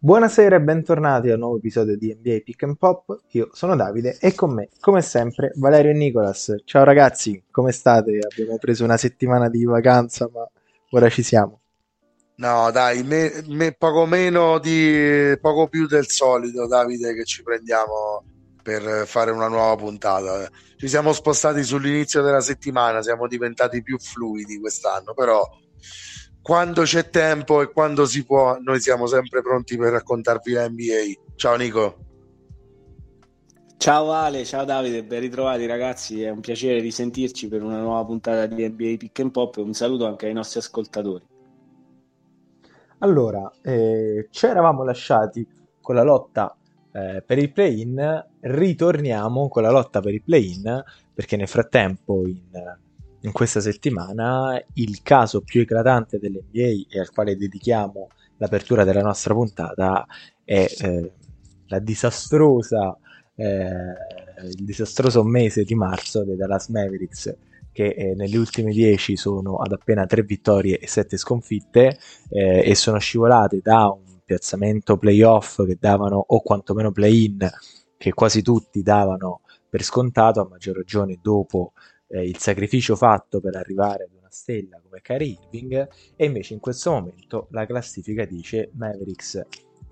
Buonasera e bentornati a un nuovo episodio di NBA Pick and Pop. Io sono Davide e con me, come sempre, Valerio e Nicolas. Ciao ragazzi, come state? Abbiamo preso una settimana di vacanza, ma ora ci siamo. No, dai, me, me poco meno di poco più del solito, Davide, che ci prendiamo per fare una nuova puntata. Ci siamo spostati sull'inizio della settimana, siamo diventati più fluidi quest'anno, però quando c'è tempo e quando si può, noi siamo sempre pronti per raccontarvi la NBA. Ciao Nico. Ciao Ale, ciao Davide, ben ritrovati ragazzi, è un piacere risentirci per una nuova puntata di NBA Pick and Pop e un saluto anche ai nostri ascoltatori. Allora, eh, ci eravamo lasciati con la lotta eh, per il play-in, ritorniamo con la lotta per il play-in perché nel frattempo in in questa settimana il caso più eclatante dell'NBA e al quale dedichiamo l'apertura della nostra puntata è eh, la disastrosa eh, il disastroso mese di marzo dei Dallas Mavericks che eh, negli ultimi 10 sono ad appena 3 vittorie e 7 sconfitte eh, e sono scivolate da un piazzamento playoff che davano o quantomeno play-in che quasi tutti davano per scontato a maggior ragione dopo eh, il sacrificio fatto per arrivare ad una stella come Kyrie Irving e invece in questo momento la classifica dice Mavericks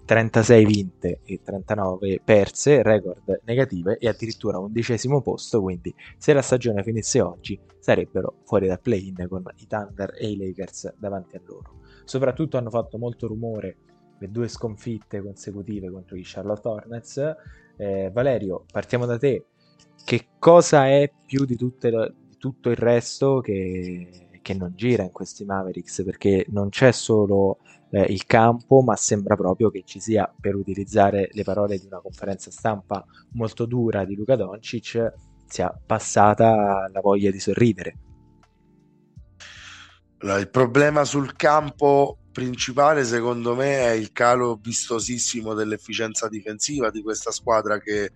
36 vinte e 39 perse, record negative e addirittura undicesimo posto, quindi se la stagione finisse oggi sarebbero fuori da play-in con i Thunder e i Lakers davanti a loro. Soprattutto hanno fatto molto rumore le due sconfitte consecutive contro i Charlotte Hornets. Eh, Valerio, partiamo da te che cosa è più di, le, di tutto il resto che, che, non gira in questi Mavericks? Perché non c'è solo eh, il campo ma sembra proprio che ci sia per utilizzare le parole di una conferenza stampa molto dura di Luca Doncic sia passata la voglia di sorridere. Il problema sul campo principale secondo me è il calo vistosissimo dell'efficienza difensiva di questa squadra che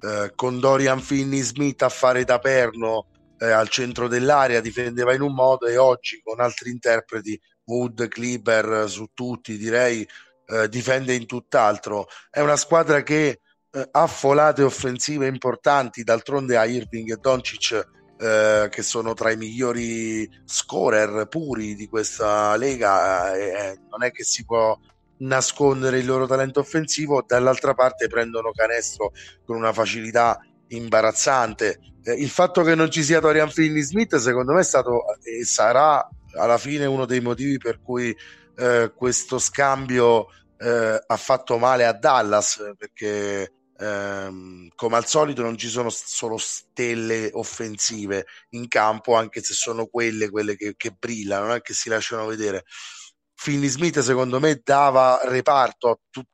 eh, con Dorian Finney Smith a fare da perno eh, al centro dell'area difendeva in un modo e oggi con altri interpreti Wood, Kleber su tutti direi eh, difende in tutt'altro. È una squadra che eh, ha folate offensive importanti d'altronde ha Irving e Doncic eh, che sono tra i migliori scorer puri di questa lega eh, non è che si può nascondere il loro talento offensivo, dall'altra parte prendono canestro con una facilità imbarazzante. Eh, il fatto che non ci sia Dorian Finney Smith, secondo me, è stato e sarà alla fine uno dei motivi per cui eh, questo scambio eh, ha fatto male a Dallas perché. Ehm, come al solito non ci sono solo stelle offensive in campo anche se sono quelle, quelle che, che brillano non è che si lasciano vedere Finney Smith secondo me dava reparto a tut-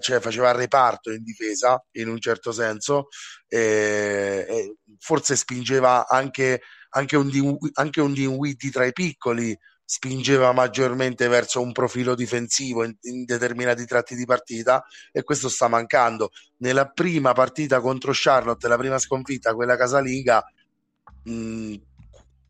cioè faceva reparto in difesa in un certo senso e, e forse spingeva anche, anche un, anche un Dinwiddie tra i piccoli spingeva maggiormente verso un profilo difensivo in, in, determinati tratti di partita e questo sta mancando. Nella prima partita contro Charlotte, la prima sconfitta, quella casalinga, mh,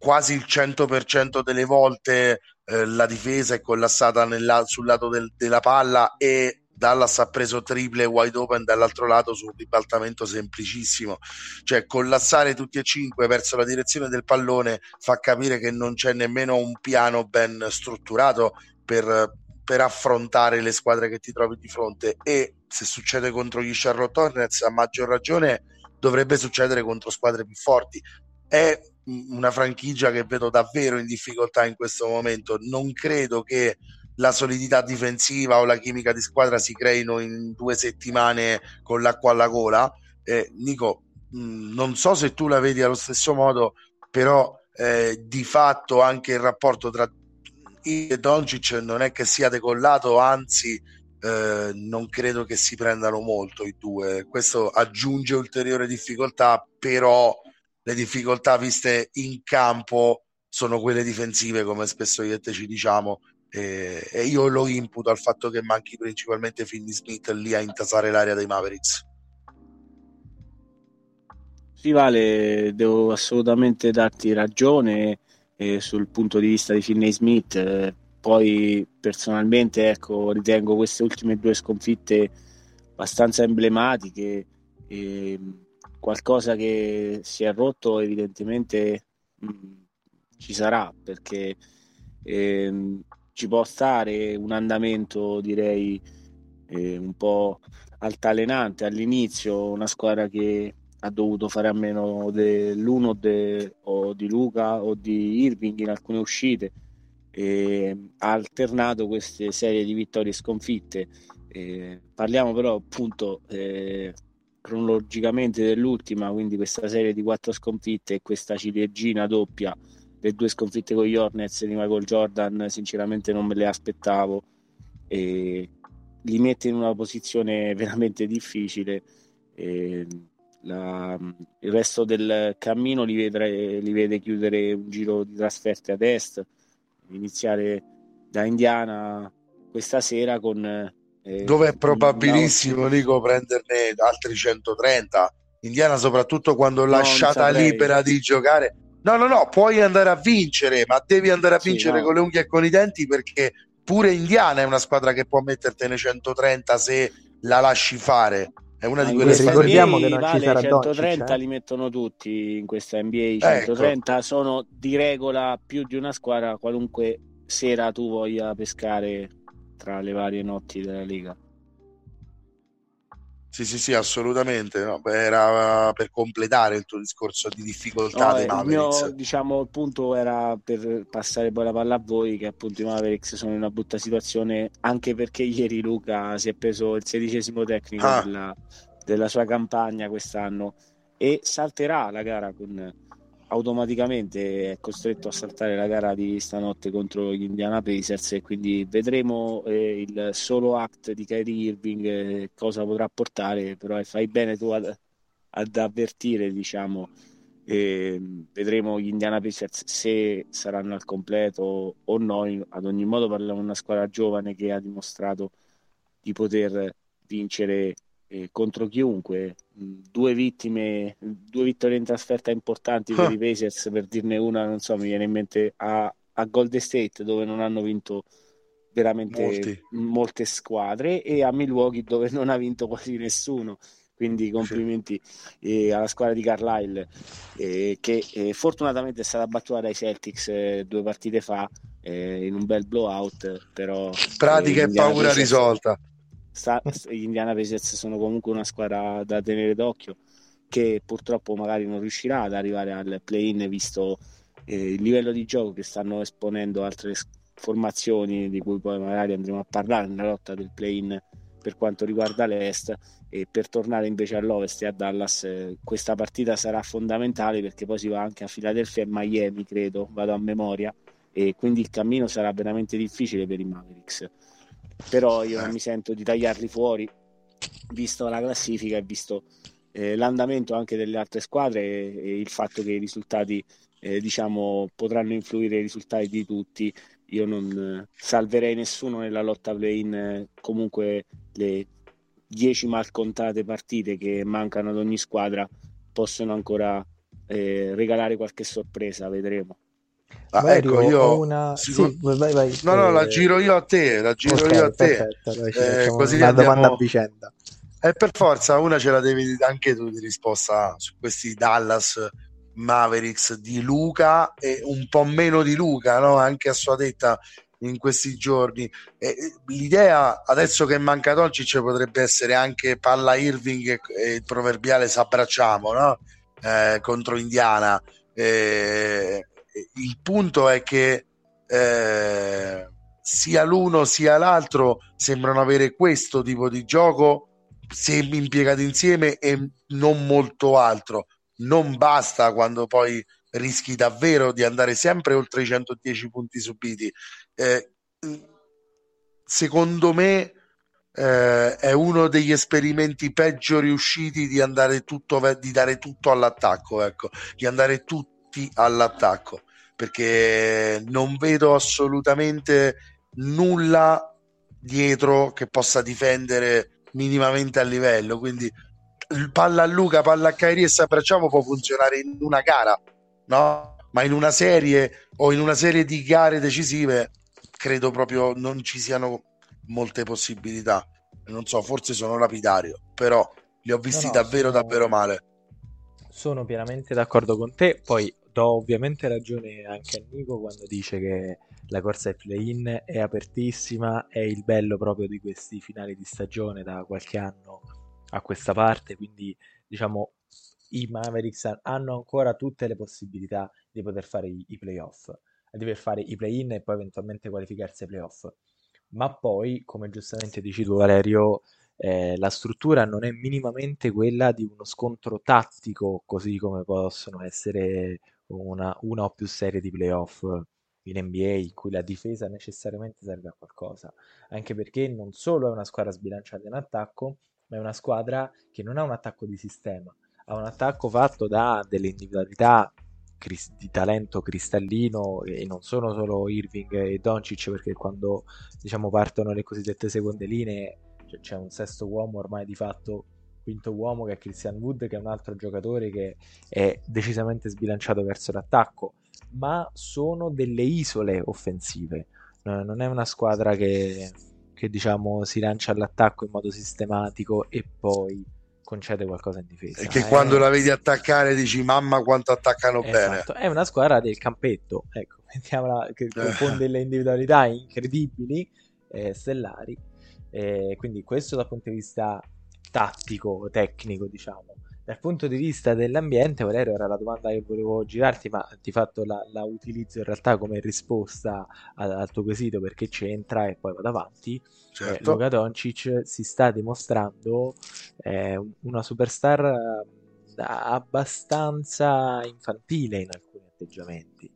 quasi il 100% delle volte eh, la difesa è collassata nella, sul lato del, della palla e Dallas ha preso triple wide open dall'altro lato su un ribaltamento semplicissimo. Cioè, collassare tutti e cinque verso la direzione del pallone fa capire che non c'è nemmeno un piano ben strutturato per, per affrontare le squadre che ti trovi di fronte. E se succede contro gli Charlotte Hornets, a maggior ragione dovrebbe succedere contro squadre più forti. È una franchigia che vedo davvero in difficoltà in questo momento. Non credo che la solidità difensiva o la chimica di squadra si creino in due settimane con l'acqua alla gola. Eh, Nico, mh, non so se tu la vedi allo stesso modo, però eh, di fatto anche il rapporto tra e Doncic non è che sia decollato, anzi eh, non credo che si prendano molto i due. Questo aggiunge ulteriore difficoltà, però le difficoltà viste in campo sono quelle difensive, come spesso io e te ci diciamo, e, e, io lo imputo al fatto che manchi principalmente Finney Smith lì a intasare l'area dei Mavericks. Sì, Vale, devo assolutamente darti ragione eh, sul punto di vista di Finney Smith. Eh, poi personalmente ecco, ritengo queste ultime due sconfitte abbastanza emblematiche. E qualcosa che si è rotto evidentemente mh, ci sarà perché eh, ci può stare un andamento direi eh, un po' altalenante. All'inizio, una squadra che ha dovuto fare a meno dell'uno de, o di Luca o di Irving in alcune uscite e ha alternato queste serie di vittorie e sconfitte. Eh, parliamo però appunto eh, cronologicamente dell'ultima quindi questa serie di quattro sconfitte e questa ciliegina doppia le due sconfitte con gli Hornets di Michael Jordan sinceramente non me le aspettavo. E li mette in una posizione veramente difficile. La, il resto del cammino li, vedre, li vede chiudere un giro di trasferte ad est iniziare da Indiana questa sera con eh, dove è probabilissimo Nico prenderne altri 130 Indiana soprattutto quando lasciata libera di giocare No, no, no, puoi andare a vincere, ma devi andare a vincere sì, no. con le unghie e con i denti perché pure Indiana è una squadra che può mettertene 130 se la lasci fare. È una di quelle squadre ricordiamo che non vale, ci sarà 130 Doncic, eh? li mettono tutti in questa NBA. 130 ecco. sono di regola più di una squadra qualunque sera tu voglia pescare tra le varie notti della Lega. Sì, sì, sì, assolutamente. No, era per completare il tuo discorso di difficoltà no, dei Mavericks. Il mio, diciamo, il punto era per passare poi la palla a voi, che appunto i Mavericks sono in una brutta situazione, anche perché ieri Luca si è preso il sedicesimo tecnico ah. della, della sua campagna quest'anno e salterà la gara con automaticamente è costretto a saltare la gara di stanotte contro gli Indiana Pacers e quindi vedremo eh, il solo act di Kyrie Irving eh, cosa potrà portare però eh, fai bene tu ad, ad avvertire diciamo. Eh, vedremo gli Indiana Pacers se saranno al completo o no. Ad ogni modo parliamo di una squadra giovane che ha dimostrato di poter vincere eh, contro chiunque. Due vittime, due vittorie in trasferta importanti per ah. i Pacers, per dirne una, non so, mi viene in mente a, a Golden State dove non hanno vinto veramente Molti. molte squadre e a Milwaukee dove non ha vinto quasi nessuno quindi complimenti eh, alla squadra di Carlisle eh, che eh, fortunatamente è stata battuta dai Celtics eh, due partite fa eh, in un bel blowout però pratica e paura risolta sta, gli Indiana Pacers sono comunque una squadra da tenere d'occhio che purtroppo magari non riuscirà ad arrivare al play-in visto eh, il livello di gioco che stanno esponendo altre formazioni di cui poi magari andremo a parlare nella lotta del play-in per quanto riguarda l'Est. E per tornare invece all'Ovest e a Dallas eh, questa partita sarà fondamentale perché poi si va anche a Philadelphia e Miami credo, vado a memoria e quindi il cammino sarà veramente difficile per i Mavericks però io non mi sento di tagliarli fuori, visto la classifica e visto eh, l'andamento anche delle altre squadre e, e il fatto che i risultati eh, diciamo potranno influire i risultati di tutti. Io non eh, salverei nessuno nella lotta play-in, eh, comunque le 10 malcontate partite che mancano ad ogni squadra possono ancora eh, regalare qualche sorpresa, vedremo. Ah, Mario, ecco, io una... Sicur... sì, vai, vai. No, no, la giro io a te, la giro okay, io a te. Perfetto, eh, così una andiamo... domanda a vicenda. E eh, per forza una ce la devi anche tu di risposta su questi Dallas Mavericks di Luca e un po' meno di Luca, no? anche a sua detta in questi giorni. Eh, l'idea adesso che manca Doncic potrebbe essere anche palla Irving e, e il proverbiale s'abbracciamo no? eh, contro Indiana. Eh, il punto è che eh, sia l'uno sia l'altro sembrano avere questo tipo di gioco se impiegati insieme e non molto altro. Non basta quando poi rischi davvero di andare sempre oltre i 110 punti subiti. Eh, secondo me eh, è uno degli esperimenti peggio riusciti di andare tutto di dare tutto all'attacco, ecco, di andare tutti all'attacco perché non vedo assolutamente nulla dietro che possa difendere minimamente a livello. Quindi palla a Luca, palla a Kairi e Sapracciamo può funzionare in una gara, no? Ma in una serie o in una serie di gare decisive credo proprio non ci siano molte possibilità. Non so, forse sono lapidario, però li ho visti no, no, davvero, sono... davvero male. Sono pienamente d'accordo con te. Poi do ovviamente ragione anche a Nico quando dice che la corsa ai play-in è apertissima. È il bello proprio di questi finali di stagione da qualche anno a questa parte. Quindi, diciamo, i Mavericks hanno ancora tutte le possibilità di poter fare i, i playoff, di poter fare i play-in e poi eventualmente qualificarsi ai playoff. Ma poi, come giustamente dici tu Valerio, eh, la struttura non è minimamente quella di uno scontro tattico, così come possono essere una, una o più serie di playoff in NBA in cui la difesa necessariamente serve a qualcosa, anche perché non solo è una squadra sbilanciata in attacco, ma è una squadra che non ha un attacco di sistema, ha un attacco fatto da delle individualità di talento cristallino e non sono solo Irving e Doncic perché quando diciamo partono le cosiddette seconde linee c'è un sesto uomo ormai di fatto quinto uomo che è Christian Wood che è un altro giocatore che è decisamente sbilanciato verso l'attacco ma sono delle isole offensive non è una squadra che, che diciamo si lancia all'attacco in modo sistematico e poi concede qualcosa in difesa. E che eh, quando la vedi attaccare dici mamma quanto attaccano esatto. bene. È una squadra del campetto, ecco, mettiamola, che eh. con delle individualità incredibili, eh, stellari. quindi questo dal punto di vista tattico, tecnico, diciamo. Dal punto di vista dell'ambiente, Valerio, era la domanda che volevo girarti, ma di fatto la, la utilizzo in realtà come risposta al, al, tuo quesito perché c'entra e poi vado avanti. Certo. Eh, Luka Doncic si sta dimostrando eh, una superstar eh, abbastanza infantile in alcuni atteggiamenti.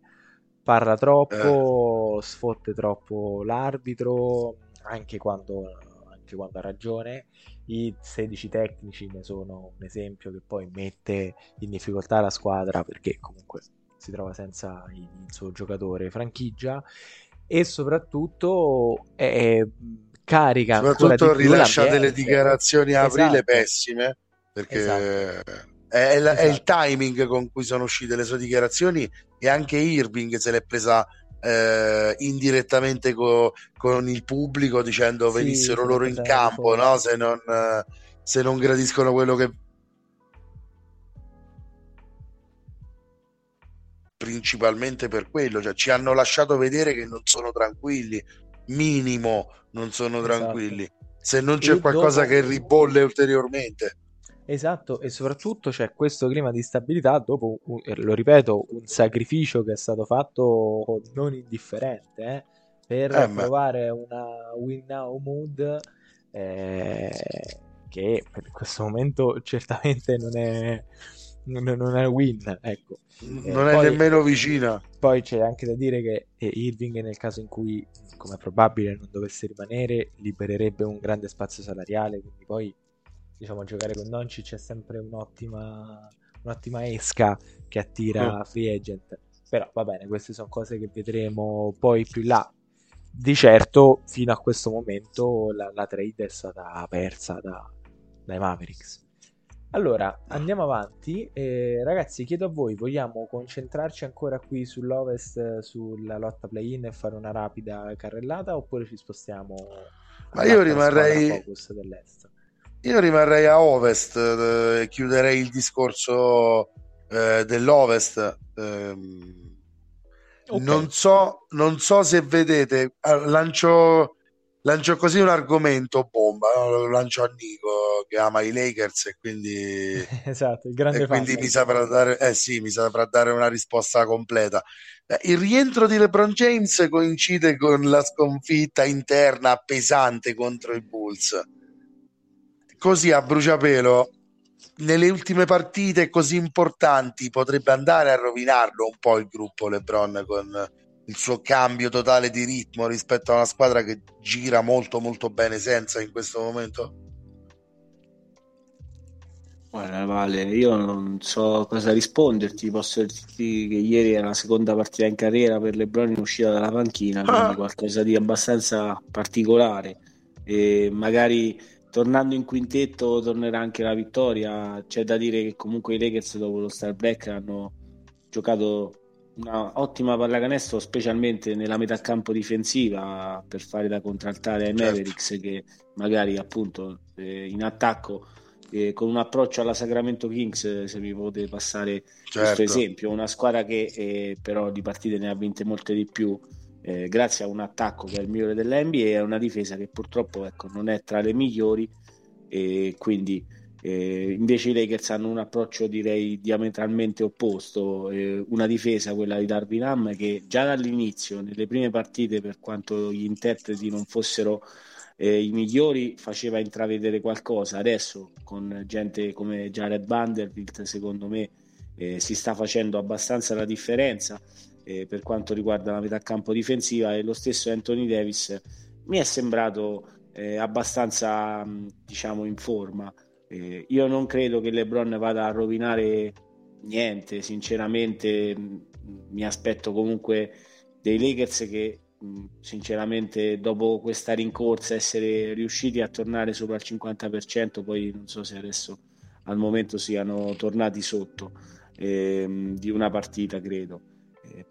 Parla troppo, eh. sfotte troppo l'arbitro, anche quando, anche quando ha ragione i 16 tecnici ne sono un esempio che poi mette in difficoltà la squadra perché comunque si trova senza il suo giocatore franchigia e soprattutto è carica soprattutto rilascia delle dichiarazioni a aprile esatto. pessime perché esatto. è, esatto. è, il timing con cui sono uscite le sue dichiarazioni e anche Irving se l'è presa eh, indirettamente co- con il pubblico dicendo sì, venissero loro in campo no? se, non, se non gradiscono quello che principalmente per quello, cioè ci hanno lasciato vedere che non sono tranquilli, minimo non sono esatto. tranquilli, se non c'è e qualcosa dopo... che ribolle ulteriormente. Esatto, e soprattutto c'è questo clima di stabilità dopo, lo ripeto, un sacrificio che è stato fatto non indifferente eh, per eh, trovare una win now mood eh, che per questo momento certamente non è, non è win, ecco. Non è poi, nemmeno vicina. Poi c'è anche da dire che Irving nel caso in cui, come è probabile, non dovesse rimanere, libererebbe un grande spazio salariale, quindi poi diciamo, giocare con Doncic è sempre un'ottima, un'ottima esca che attira mm. free agent. Però va bene, queste sono cose che vedremo poi più là. Di certo, fino a questo momento, la, la trade è stata persa da, dai Mavericks. Allora, andiamo avanti. Eh, ragazzi, chiedo a voi, vogliamo concentrarci ancora qui sull'Ovest, sulla lotta play-in e fare una rapida carrellata oppure ci spostiamo? Ma io rimarrei... Focus dell'Est? Io rimarrei a ovest eh, chiuderei il discorso eh, dell'ovest. Eh, okay. non, so, non so se vedete, lancio, lancio così un argomento bomba, lo lancio a Nico che ama i Lakers e quindi, esatto, il grande e quindi mi, saprà dare, eh sì, mi saprà dare una risposta completa. Eh, il rientro di LeBron James coincide con la sconfitta interna pesante contro i Bulls così a bruciapelo nelle ultime partite così importanti potrebbe andare a rovinarlo un po' il gruppo LeBron con il suo cambio totale di ritmo rispetto a una squadra che gira molto molto bene senza in questo momento? Guarda Vale, io non so cosa risponderti, posso dirti che ieri è la seconda partita in carriera per LeBron in uscita dalla panchina, quindi ah. qualcosa di abbastanza particolare e magari tornando in quintetto tornerà anche la vittoria. C'è da dire che comunque i Lakers dopo lo Star Black hanno giocato una ottima pallacanestro, specialmente nella metà campo difensiva, per fare da contraltare ai certo. Mavericks che magari appunto eh, in attacco eh, con un approccio alla Sacramento Kings, se mi potete passare certo. questo esempio, una squadra che eh, però di partite ne ha vinte molte di più. Eh, grazie a un attacco che è il migliore dell'NBA e a una difesa che purtroppo ecco, non è tra le migliori e quindi eh, invece i Lakers hanno un approccio direi diametralmente opposto, eh, una difesa, quella di Darwin Ham, che già dall'inizio, nelle prime partite, per quanto gli interpreti non fossero eh, i migliori, faceva intravedere qualcosa. Adesso con gente come Jared Vanderbilt, secondo me, eh, si sta facendo abbastanza la differenza eh, per quanto riguarda la metà campo difensiva e lo stesso Anthony Davis mi è sembrato eh, abbastanza diciamo in forma eh, io non credo che LeBron vada a rovinare niente, sinceramente mi aspetto comunque dei Lakers che sinceramente dopo questa rincorsa essere riusciti a tornare sopra il 50%, poi non so se adesso al momento siano tornati sotto ehm, di una partita, credo.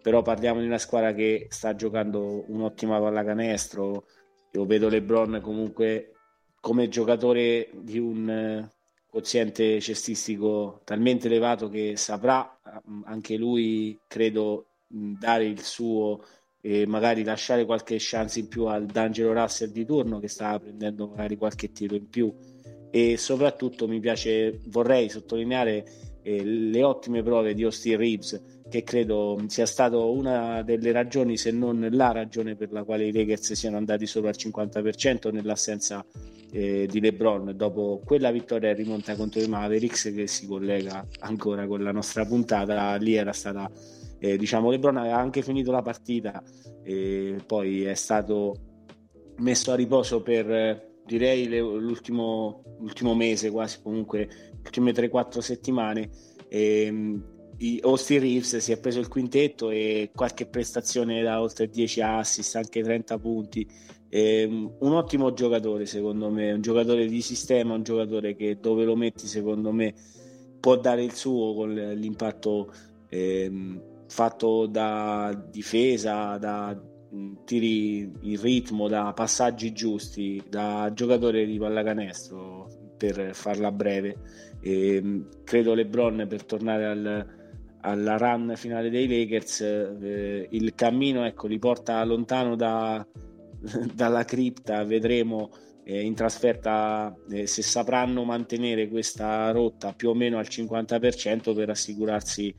Però parliamo di una squadra che sta giocando un'ottima pallacanestro. Io vedo LeBron comunque come giocatore di un eh, quoziente cestistico talmente elevato che saprà mm, anche lui, credo, mm, dare il suo e magari lasciare qualche chance in più al D'Angelo Russell di turno che sta prendendo magari qualche tiro in più e soprattutto mi piace, vorrei sottolineare eh, le ottime prove di Austin Reeves che credo sia stato una delle ragioni, se non la ragione per la quale i Lakers siano andati sopra il 50% nell'assenza eh, di LeBron dopo quella vittoria in rimonta contro i Mavericks che si collega ancora con la nostra puntata. Lì era stata, eh, diciamo, LeBron aveva anche finito la partita e poi è stato messo a riposo per direi l'ultimo, l'ultimo mese, quasi comunque le ultime 3-4 settimane. E, Austin Reeves si è preso il quintetto e qualche prestazione da oltre 10 assist, anche 30 punti. Eh, un ottimo giocatore, secondo me, un giocatore di sistema, un giocatore che dove lo metti, secondo me, può dare il suo con l'impatto eh, fatto da difesa, da tiri in ritmo, da passaggi giusti, da giocatore di pallacanestro per farla breve. E, credo LeBron per tornare al, alla run finale dei Lakers, eh, il cammino ecco, li porta lontano da, dalla cripta, vedremo eh, in trasferta eh, se sapranno mantenere questa rotta più o meno al 50% per assicurarsi,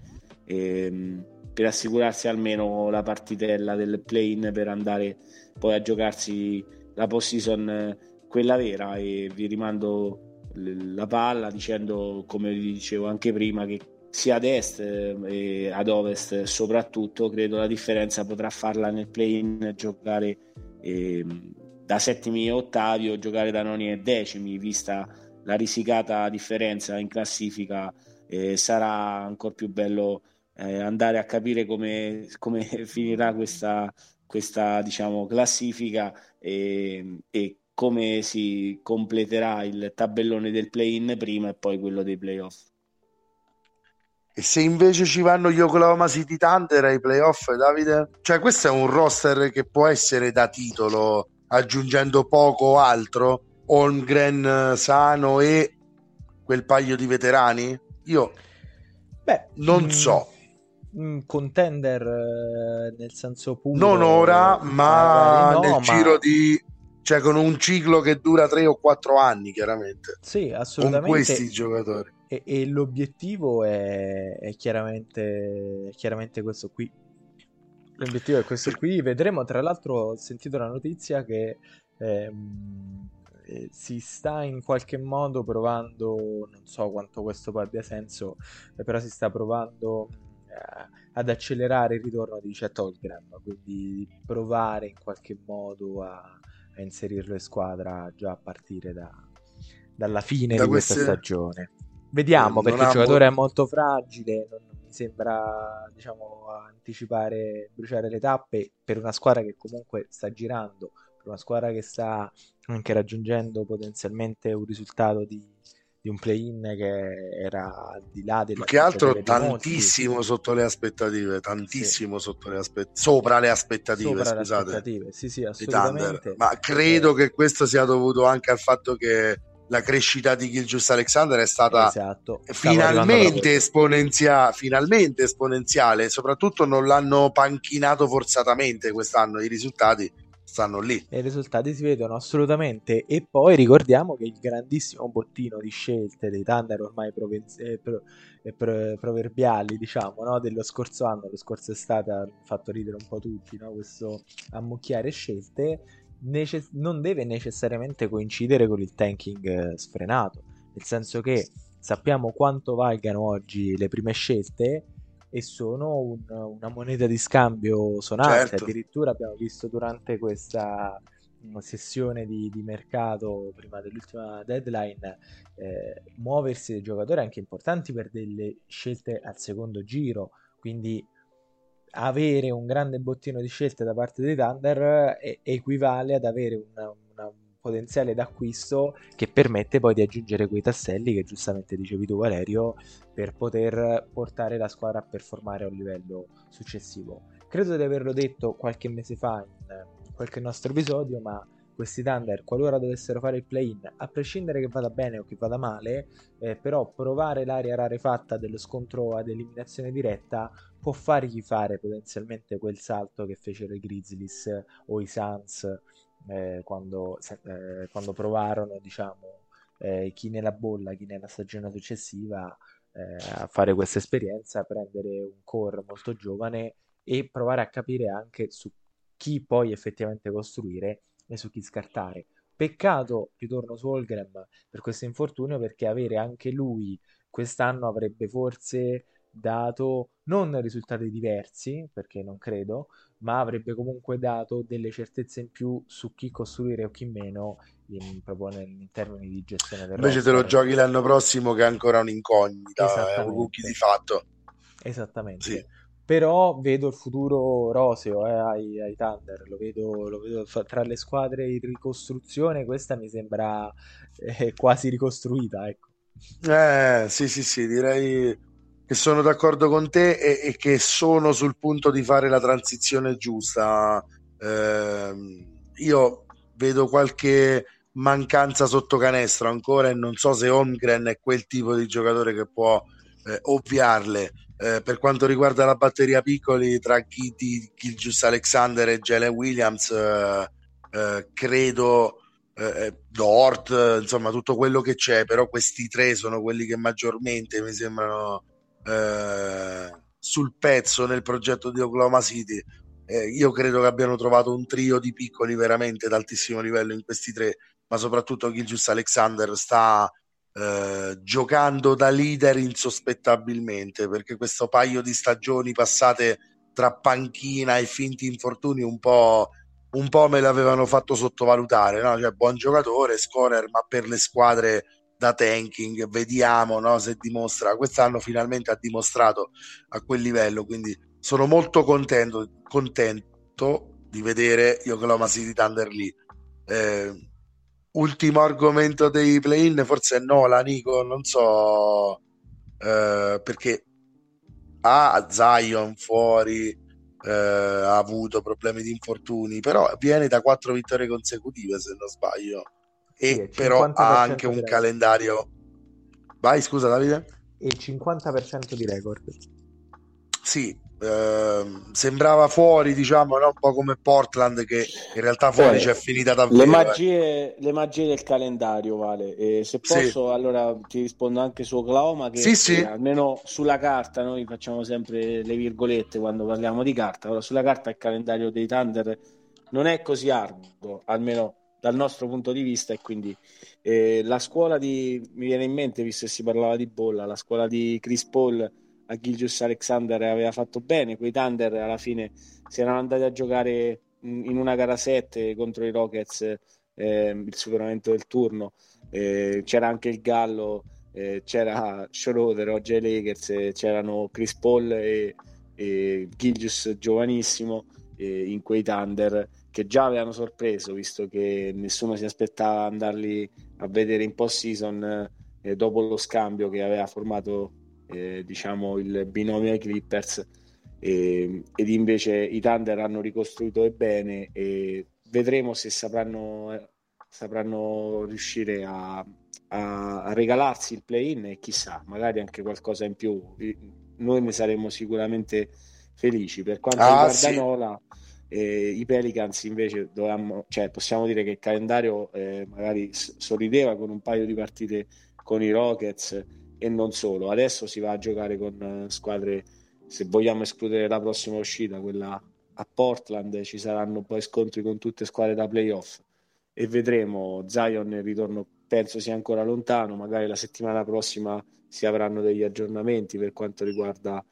ehm, per assicurarsi almeno la partitella del play-in per andare poi a giocarsi la post-season eh, quella vera. E vi rimando la palla dicendo come vi dicevo anche prima che sia ad est eh, e ad ovest soprattutto credo la differenza potrà farla nel play-in giocare eh, da settimi e ottavi o giocare da noni e decimi vista la risicata differenza in classifica eh, sarà ancora più bello eh, andare a capire come, come finirà questa, questa diciamo, classifica e, e come si completerà il tabellone del play-in prima e poi quello dei playoff. E se invece ci vanno gli Oklahoma City Thunder ai playoff, Davide? Cioè, questo è un roster che può essere da titolo, aggiungendo poco o altro, Holmgren sano e quel paio di veterani? Io Beh, non mm, so. Mm, contender eh, nel senso puro. Non ora, ma no, nel ma... giro di cioè con un ciclo che dura 3 o 4 anni, chiaramente. Sì, assolutamente. Con questi giocatori. E, e l'obiettivo è, è, chiaramente, è chiaramente questo qui. L'obiettivo è questo qui. Vedremo, tra l'altro, ho sentito la notizia che ehm, eh, si sta in qualche modo provando, non so quanto questo abbia senso, eh, però si sta provando eh, ad accelerare il ritorno di Chet Holgram, quindi provare in qualche modo a, a inserirlo in squadra già a partire da, dalla fine da di queste... questa stagione. Vediamo, perché il giocatore mo- è molto fragile, non mi sembra, diciamo, anticipare, bruciare le tappe per una squadra che comunque sta girando, per una squadra che sta anche raggiungendo potenzialmente un risultato di, di un play-in che era al di là del che altro tantissimo sotto le aspettative tantissimo sì. sotto le aspettative sopra le aspettative sopra scusate le aspettative. sì sì assolutamente ma credo che questo sia dovuto anche al fatto che la crescita di Gilgius Alexander è stata esatto. finalmente, esponenzia- finalmente esponenziale soprattutto non l'hanno panchinato forzatamente quest'anno i risultati stanno lì. E i risultati si vedono assolutamente. E poi ricordiamo che il grandissimo bottino di scelte dei Thunder ormai provenz- eh, pro- eh, pro- proverbiali, diciamo, no? dello scorso anno, lo scorso estate ha fatto ridere un po' tutti, no? questo ammucchiare scelte, nece- non deve necessariamente coincidere con il tanking eh, sfrenato, nel senso che sappiamo quanto valgano oggi le prime scelte e sono un, una moneta di scambio sonante. Certo. Addirittura abbiamo visto durante questa sessione di, di mercato prima dell'ultima deadline eh, muoversi dei giocatori anche importanti per delle scelte al secondo giro. Quindi avere un grande bottino di scelte da parte dei Thunder eh, equivale ad avere una potenziale d'acquisto che permette poi di aggiungere quei tasselli che giustamente dicevi tu Valerio per poter portare la squadra a performare a un livello successivo. Credo di averlo detto qualche mese fa in qualche nostro episodio, ma questi Thunder, qualora dovessero fare il play-in, a prescindere che vada bene o che vada male, eh, però provare l'area rarefatta dello scontro ad eliminazione diretta può fargli fare potenzialmente quel salto che fecero i Grizzlies o i Suns eh, quando, eh, quando, provarono, diciamo, eh, chi nella bolla, chi nella stagione successiva eh, a fare questa esperienza, prendere un core molto giovane e provare a capire anche su chi poi effettivamente costruire e su chi scartare. Peccato, ritorno su Holgram per questo infortunio, perché avere anche lui quest'anno avrebbe forse dato non risultati diversi, perché non credo, ma avrebbe comunque dato delle certezze in più su chi costruire o chi meno in, proprio in termini di gestione del Invece roster. te lo giochi l'anno prossimo che è ancora un'incognita, è un rookie di fatto. Esattamente. Sì. Però vedo il futuro roseo eh, ai, ai, Thunder, lo vedo, lo vedo, tra le squadre in ricostruzione, questa mi sembra eh, quasi ricostruita. Ecco. Eh, sì, sì, sì, direi che sono d'accordo con te e, e, che sono sul punto di fare la transizione giusta. Eh, io vedo qualche mancanza sotto canestro ancora e non so se Holmgren è quel tipo di giocatore che può eh, ovviarle. Eh, per quanto riguarda la batteria piccoli tra Kitty, Gilgius Alexander e Jalen Williams, eh, eh, credo eh, Dort, insomma tutto quello che c'è, però questi tre sono quelli che maggiormente mi sembrano eh, sul pezzo nel progetto di Oklahoma City. Eh, io credo che abbiano trovato un trio di piccoli veramente d'altissimo livello in questi tre, ma soprattutto Gilgius Alexander sta eh, giocando da leader insospettabilmente perché questo paio di stagioni passate tra panchina e finti infortuni un po', un po me l'avevano fatto sottovalutare. No? Cioè, buon giocatore, scorer, ma per le squadre da tanking, vediamo no, se dimostra. Quest'anno finalmente ha dimostrato a quel livello, quindi sono molto contento, contento di vedere Oklahoma City Thunder lì. Eh, ultimo argomento dei play-in, forse no, la Nico, non so eh, perché ha Zion fuori, eh, ha avuto problemi di infortuni, però viene da quattro vittorie consecutive se non sbaglio e sì, però ha anche un calendario. Vai, scusa Davide. E il 50% di record. Sì, eh, sembrava fuori, diciamo, no? un po' come Portland, che in realtà fuori eh, c'è finita davvero. Le eh. magie, eh. le magie del calendario, Vale. E se posso, sì. allora ti rispondo anche su Oklahoma, che, sì, sì. almeno sulla carta noi facciamo sempre le virgolette quando parliamo di carta. Allora, sulla carta il calendario dei Thunder non è così arduo, almeno dal nostro punto di vista e quindi eh, la scuola di mi viene in mente visto che si parlava di bolla la scuola di Chris Paul a Gilgius Alexander aveva fatto bene quei Thunder alla fine si erano andati a giocare in una gara 7 contro i Rockets eh, il superamento del turno eh, c'era anche il Gallo eh, c'era Schroeder oggi ai Lakers eh, c'erano Chris Paul e, e Gilgius giovanissimo eh, in quei Thunder che già avevano sorpreso visto che nessuno si aspettava andarli a vedere in post season eh, dopo lo scambio che aveva formato eh, diciamo il binomio ai Clippers e, ed invece i Thunder hanno ricostruito bene e vedremo se sapranno, sapranno riuscire a, a, a regalarsi il play-in e chissà, magari anche qualcosa in più. Noi ne saremmo sicuramente felici. Per quanto ah, riguarda sì. Nola, eh, i Pelicans invece dovevamo, cioè, possiamo dire che il calendario eh, magari sorrideva con un paio di partite con i Rockets e non solo. Adesso si va a giocare con uh, squadre, se vogliamo escludere la prossima uscita, quella a Portland, ci saranno poi scontri con tutte squadre da playoff e vedremo Zion nel ritorno penso sia ancora lontano, magari la settimana prossima si avranno degli aggiornamenti per quanto riguarda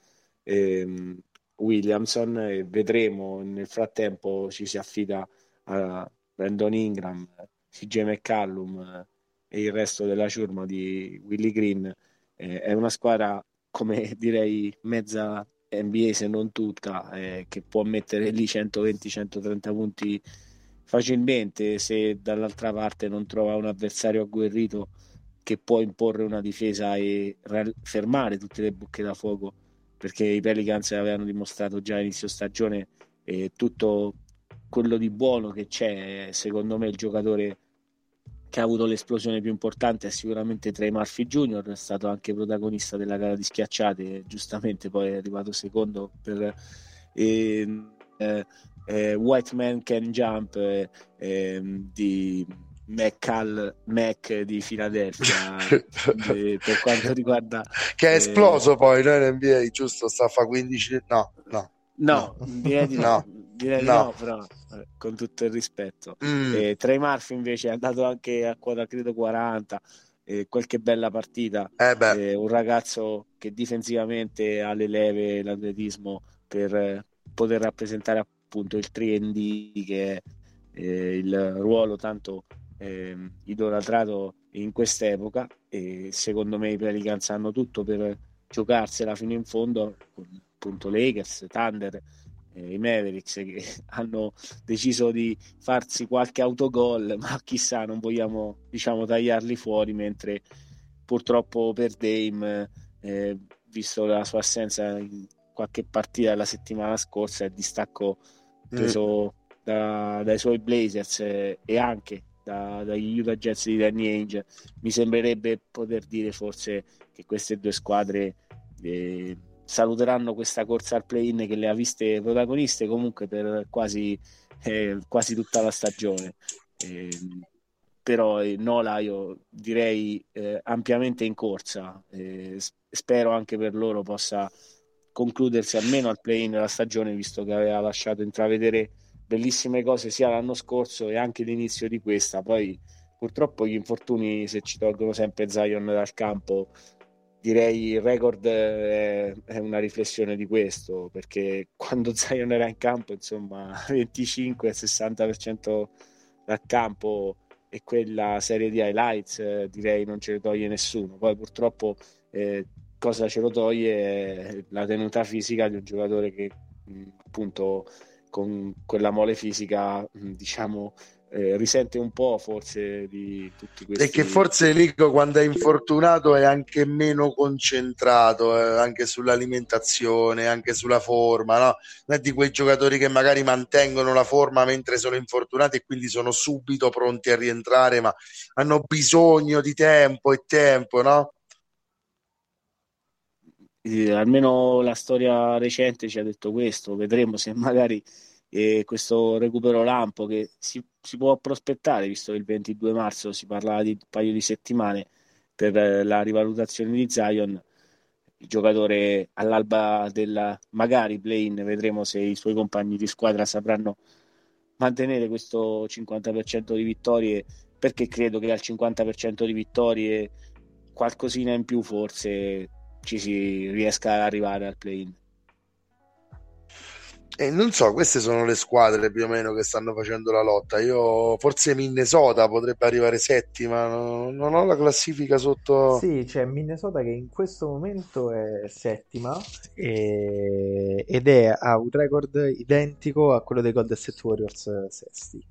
ehm, Williamson e vedremo nel frattempo ci si affida a Brandon Ingram, CJ McCallum e il resto della ciurma di Willy Green. Eh, è una squadra come direi mezza NBA se non tutta eh, che può mettere lì 120-130 punti facilmente se dall'altra parte non trova un avversario agguerrito che può imporre una difesa e fermare tutte le bocche da fuoco perché i Pelicans avevano dimostrato già all'inizio stagione e tutto quello di buono che c'è secondo me il giocatore che ha avuto l'esplosione più importante è sicuramente Trey Murphy Jr., è stato anche protagonista della gara di schiacciate, giustamente poi è arrivato secondo per eh, eh, eh, White Man Can Jump eh, ehm, di McCall, Mac di Filadelfia per quanto riguarda che è esploso poi no, in NBA giusto sta a fare 15 no no no, no. direi di no, direi no. no però con tutto il rispetto. Mm. Eh, Trey Murphy invece è andato anche a quota credo 40, eh, qualche bella partita. Eh eh, un ragazzo che difensivamente ha le leve, l'atletismo per eh, poter rappresentare appunto il 3D che è eh, il ruolo tanto ehm, idolatrato in quest'epoca e secondo me i Pelicans hanno tutto per giocarsela fino in fondo con appunto Lakers, Thunder eh, i Mavericks che hanno deciso di farsi qualche autogol, ma chissà, non vogliamo diciamo tagliarli fuori, mentre purtroppo per Dame, eh, visto la sua assenza in qualche partita la settimana scorsa, il distacco mm. preso mm. da, dai suoi Blazers eh, e anche da, dagli Utah Jets di Danny Ainge, mi sembrerebbe poter dire forse che queste due squadre eh, saluteranno questa corsa al play-in che le ha viste protagoniste comunque per quasi, eh, quasi tutta la stagione. Eh, però eh, Nola io direi eh, ampiamente in corsa. Eh, spero anche per loro possa concludersi almeno al play-in della stagione, visto che aveva lasciato intravedere bellissime cose sia l'anno scorso e anche l'inizio di questa. Poi purtroppo gli infortuni, se ci tolgono sempre Zion dal campo, direi il record è, è, una riflessione di questo perché quando Zion era in campo insomma 25-60% dal campo e quella serie di highlights eh, direi non ce le toglie nessuno poi purtroppo eh, cosa ce lo toglie la tenuta fisica di un giocatore che appunto con quella mole fisica diciamo eh, risente un po' forse di tutti questi... E che forse Lico quando è infortunato è anche meno concentrato eh, anche sull'alimentazione, anche sulla forma, no? Non è di quei giocatori che magari mantengono la forma mentre sono infortunati e quindi sono subito pronti a rientrare, ma hanno bisogno di tempo e tempo, no? Eh, almeno la storia recente ci ha detto questo, vedremo se magari e questo recupero lampo che si, si, può prospettare, visto che il 22 marzo si parlava di un paio di settimane per eh, la rivalutazione di Zion, il giocatore all'alba della magari play-in, vedremo se i suoi compagni di squadra sapranno mantenere questo 50% di vittorie, perché credo che al 50% di vittorie qualcosina in più forse ci si riesca ad arrivare al play-in. E non so, queste sono le squadre più o meno che stanno facendo la lotta. Io forse Minnesota potrebbe arrivare settima, non, non ho la classifica sotto. Sì, c'è Minnesota che in questo momento è settima e... ed è a un record identico a quello dei Golden State Warriors sesti.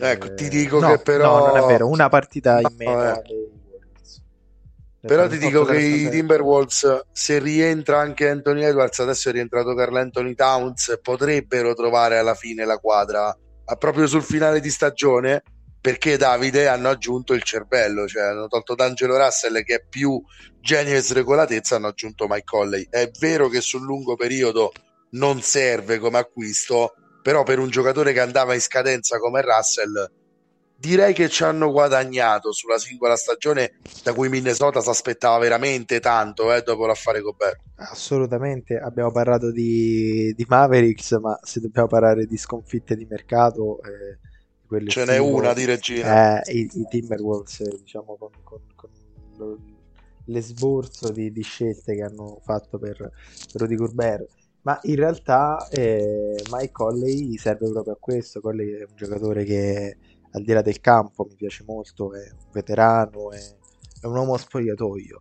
Ecco, ti dico no, che però. No, non è vero, una partita in meno. No, eh. Però ti dico che i Timberwolves, se rientra anche Anthony Edwards, adesso è rientrato Carl Anthony Towns, potrebbero trovare alla fine la quadra proprio sul finale di stagione perché Davide hanno aggiunto il cervello, cioè hanno tolto D'Angelo Russell che è più genio e sregolatezza, hanno aggiunto Mike Colley. È vero che sul lungo periodo non serve come acquisto, però per un giocatore che andava in scadenza come Russell direi che ci hanno guadagnato sulla singola stagione da cui Minnesota si aspettava veramente tanto eh, dopo l'affare Gobert. Assolutamente, abbiamo parlato di, di, Mavericks, ma se dobbiamo parlare di sconfitte di mercato, eh, ce n'è una di regina. Eh, i, i, Timberwolves, diciamo, con, con, con lo, l'esborso di, di, scelte che hanno fatto per, per Rudy Gobert. Ma in realtà eh, Mike Colley serve proprio a questo. Colley è un giocatore che al di là del campo mi piace molto, è un veterano, è, è un uomo spogliatoio.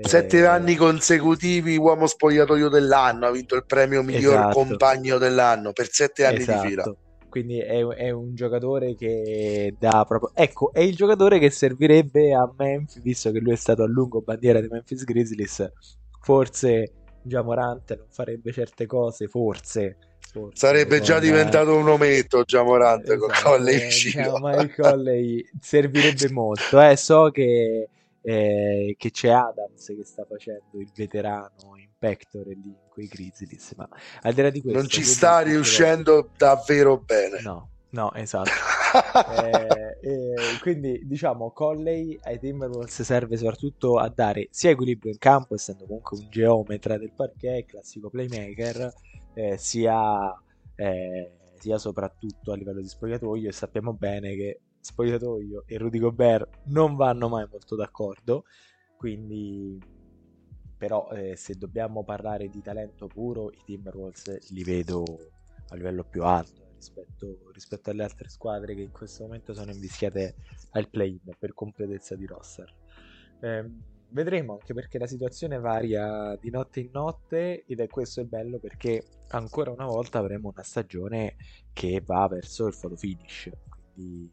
Sette eh, anni consecutivi uomo spogliatoio dell'anno, ha vinto il premio miglior esatto. compagno dell'anno per sette anni esatto. di fila. Quindi è, è, un giocatore che dà proprio... Ecco, è il giocatore che servirebbe a Memphis, visto che lui è stato a lungo bandiera di Memphis Grizzlies. Forse Giamorante non farebbe certe cose, forse Forse, Sarebbe già diventato un ometto già Morante esatto, con Colley eh, diciamo, ma il Colley servirebbe molto. Eh, so che, eh, che, c'è Adams che sta facendo il veterano in Pectore lì in quei Grizzlies ma al di là di questo non ci sta riuscendo davvero bene. No No, esatto. eh, eh, quindi diciamo Colley ai Timberwolves serve soprattutto a dare sia equilibrio in campo, essendo comunque un geometra del parquet, classico playmaker, eh, sia, eh, sia soprattutto a livello di spogliatoio e sappiamo bene che spogliatoio e Rudy Gobert non vanno mai molto d'accordo, quindi però eh, se dobbiamo parlare di talento puro i Timberwolves li vedo a livello più alto rispetto, rispetto alle altre squadre che in questo momento sono invischiate al play-in per completezza di roster. Eh, vedremo anche perché la situazione varia di notte in notte ed è questo il bello perché ancora una volta avremo una stagione che va verso il photo finish. Quindi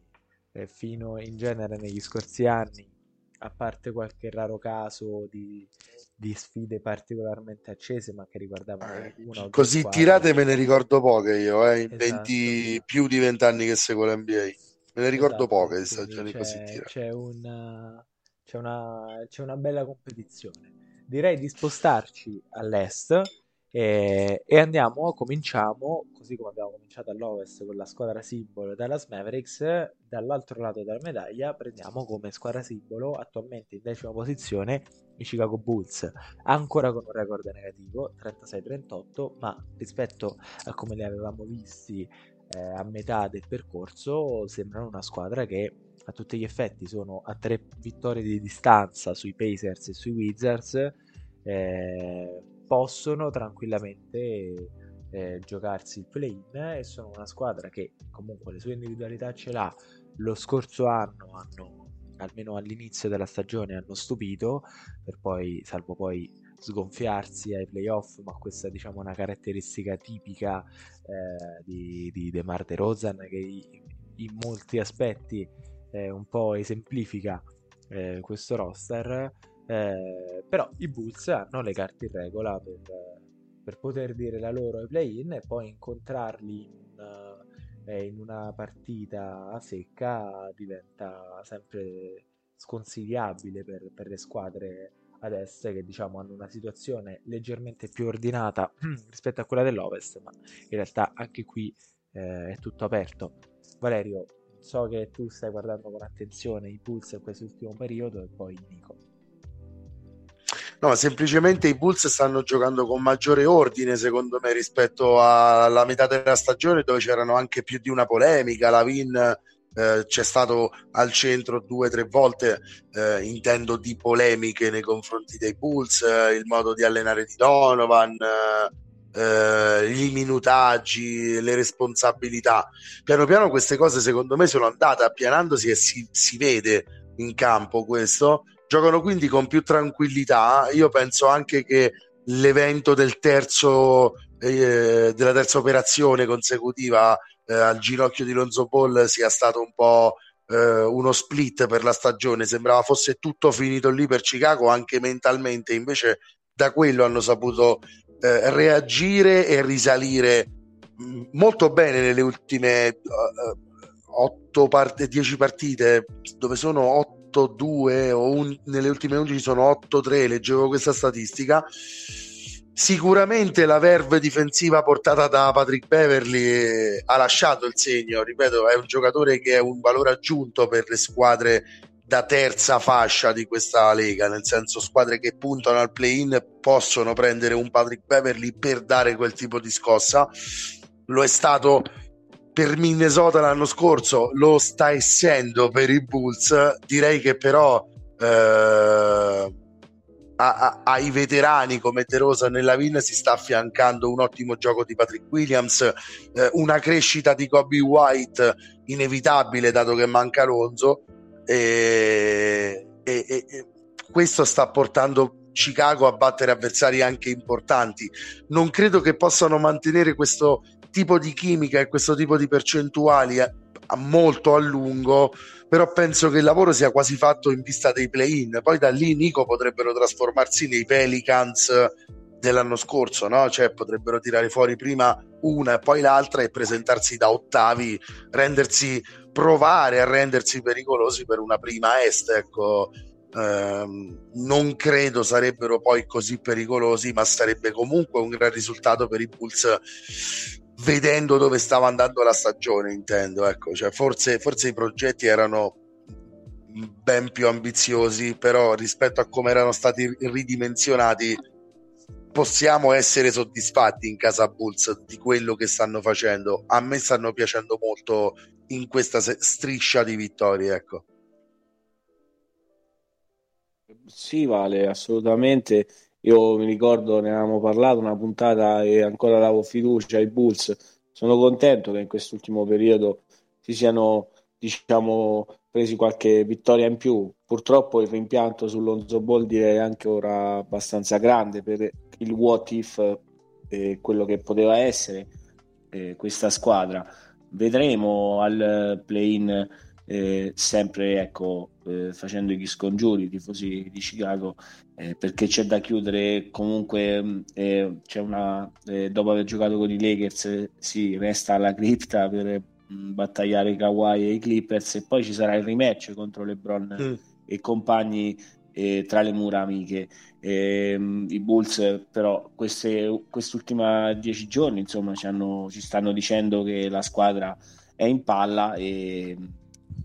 eh, fino in genere negli scorsi anni a parte qualche raro caso di, di sfide particolarmente accese ma che riguardavano eh, una così tirate me ne ricordo poche io eh, in esatto. 20, più di 20 anni che seguo l'NBA me ne ricordo esatto, poche di stagioni così tirate. c'è una c'è una, c'è una bella competizione. Direi di spostarci all'est e, e, andiamo, cominciamo, così come abbiamo cominciato all'ovest con la squadra simbolo Dallas Mavericks, dall'altro lato della medaglia prendiamo come squadra simbolo attualmente in decima posizione i Chicago Bulls, ancora con un record negativo, 36-38, ma rispetto a come li avevamo visti eh, a metà del percorso sembrano una squadra che a tutti gli effetti sono a tre vittorie di distanza sui Pacers e sui Wizards, eh, possono tranquillamente eh, giocarsi il play-in e sono una squadra che comunque le sue individualità ce l'ha. Lo scorso anno hanno, almeno all'inizio della stagione, hanno stupito, per poi, salvo poi sgonfiarsi ai playoff, ma questa diciamo una caratteristica tipica eh, di, di DeMar DeRozan che in molti aspetti eh, un po' esemplifica eh, questo roster, eh, però i Bulls hanno le carte in regola per, per poter dire la loro ai play-in e poi incontrarli in, eh, in una partita a secca diventa sempre sconsigliabile per, per le squadre ad est che diciamo hanno una situazione leggermente più ordinata rispetto a quella dell'ovest ma in realtà anche qui eh, è tutto aperto. Valerio so che tu stai guardando con attenzione i Bulls in quest'ultimo periodo e poi Nico. No, semplicemente i Bulls stanno giocando con maggiore ordine, secondo me, rispetto alla metà della stagione, dove c'erano anche più di una polemica. La Vin eh, c'è stato al centro due o tre volte, eh, intendo di polemiche nei confronti dei Bulls, eh, il modo di allenare di Donovan, eh, i minutaggi, le responsabilità. Piano piano queste cose secondo me sono andate appianandosi e si, si vede in campo questo. Giocano quindi con più tranquillità. Io penso anche che l'evento del terzo, eh, della terza operazione consecutiva eh, al ginocchio di Lonzo Ball sia stato un po' eh, uno split per la stagione, sembrava fosse tutto finito lì per Chicago anche mentalmente, invece da quello hanno saputo eh, reagire e risalire mm, molto bene nelle ultime uh, 8 part- 10 partite dove sono 8-2 o un- nelle ultime 11 sono 8-3 leggevo questa statistica. Sicuramente la verve difensiva portata da Patrick Beverly ha lasciato il segno, ripeto, è un giocatore che è un valore aggiunto per le squadre da terza fascia di questa lega, nel senso squadre che puntano al play-in possono prendere un Patrick Beverly per dare quel tipo di scossa. Lo è stato per Minnesota l'anno scorso, lo sta essendo per i Bulls. Direi che però eh, a, a, ai veterani come De Rosa nella Vin si sta affiancando un ottimo gioco di Patrick Williams, eh, una crescita di Kobe White inevitabile dato che manca Alonso e, e, e questo sta portando Chicago a battere avversari anche importanti. Non credo che possano mantenere questo tipo di chimica e questo tipo di percentuali a, a molto a lungo però penso che il lavoro sia quasi fatto in vista dei play-in. Poi da lì Nico potrebbero trasformarsi nei Pelicans dell'anno scorso, no? Cioè potrebbero tirare fuori prima una e poi l'altra e presentarsi da ottavi, rendersi provare a rendersi pericolosi per una prima est, ecco. Um, non credo sarebbero poi così pericolosi, ma sarebbe comunque un gran risultato per i Bulls vedendo dove stava andando la stagione, intendo. Ecco, cioè forse, forse i progetti erano ben più ambiziosi, però rispetto a come erano stati ridimensionati, possiamo essere soddisfatti in casa Bulls di quello che stanno facendo. A me stanno piacendo molto in questa striscia di vittorie, ecco. Sì, vale, assolutamente. Io mi ricordo, ne avevamo parlato una puntata e ancora davo fiducia ai Bulls. Sono contento che in quest'ultimo periodo si siano, diciamo, presi qualche vittoria in più. Purtroppo il rimpianto sull'Onzo Ball direi anche ora abbastanza grande per il what if e quello che poteva essere eh, questa squadra. Vedremo al play-in eh, sempre ecco, eh, facendo gli scongiuri, i tifosi di Chicago, eh, perché c'è da chiudere comunque, mm, eh, c'è una, eh, dopo aver giocato con i Lakers si resta alla cripta per mh, mm, battagliare Kawhi e i Clippers e poi ci sarà il rematch contro LeBron mm. e compagni eh, tra le mura amiche. Eh, I Bulls, però, queste, quest'ultima dieci giorni, insomma, ci, hanno, ci, stanno dicendo che la squadra è in palla e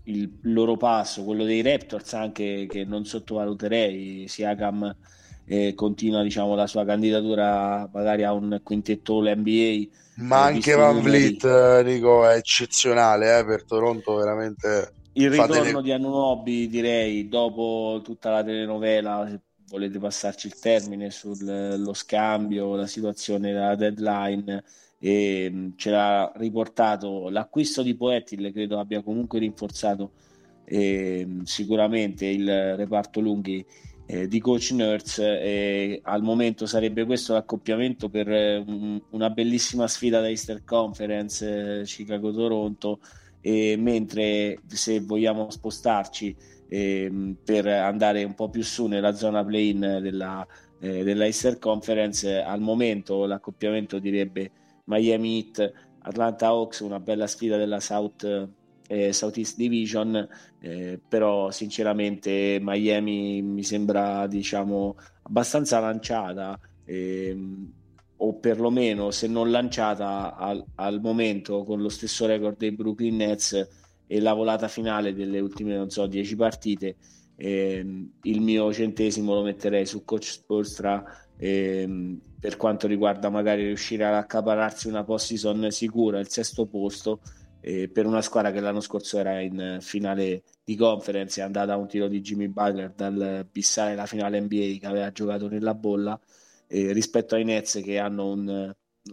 il loro passo, quello dei Raptors anche che non sottovaluterei, Siakam eh, continua diciamo, la sua candidatura magari a un quintetto NBA. Ma anche Van Vliet, eh, Nico, è eccezionale eh, per Toronto, veramente. Il ritorno delle... di Anunobi, direi, dopo tutta la telenovela, se volete passarci il termine, sullo scambio, la situazione della deadline, e ce l'ha riportato l'acquisto di Poetil credo abbia comunque rinforzato eh, sicuramente il reparto lunghi eh, di coach Nerds e al momento sarebbe questo l'accoppiamento per um, una bellissima sfida da Easter Conference eh, Chicago-Toronto e mentre se vogliamo spostarci ehm, per andare un po' più su nella zona play-in della, eh, della Easter Conference al momento l'accoppiamento direbbe Miami Heat, Atlanta Hawks, una bella sfida della South, eh, Southeast Division, eh, però sinceramente Miami mi sembra diciamo abbastanza lanciata. Ehm, o perlomeno se non lanciata al, al, momento con lo stesso record dei Brooklyn Nets e la volata finale delle ultime non so 10 partite ehm, il mio centesimo lo metterei su coach Spolstra ehm, per quanto riguarda magari riuscire ad accapararsi una post-season sicura, il sesto posto, eh, per una squadra che l'anno scorso era in finale di conference, è andata a un tiro di Jimmy Butler dal bissare la finale NBA che aveva giocato nella bolla, eh, rispetto ai Nets che hanno un,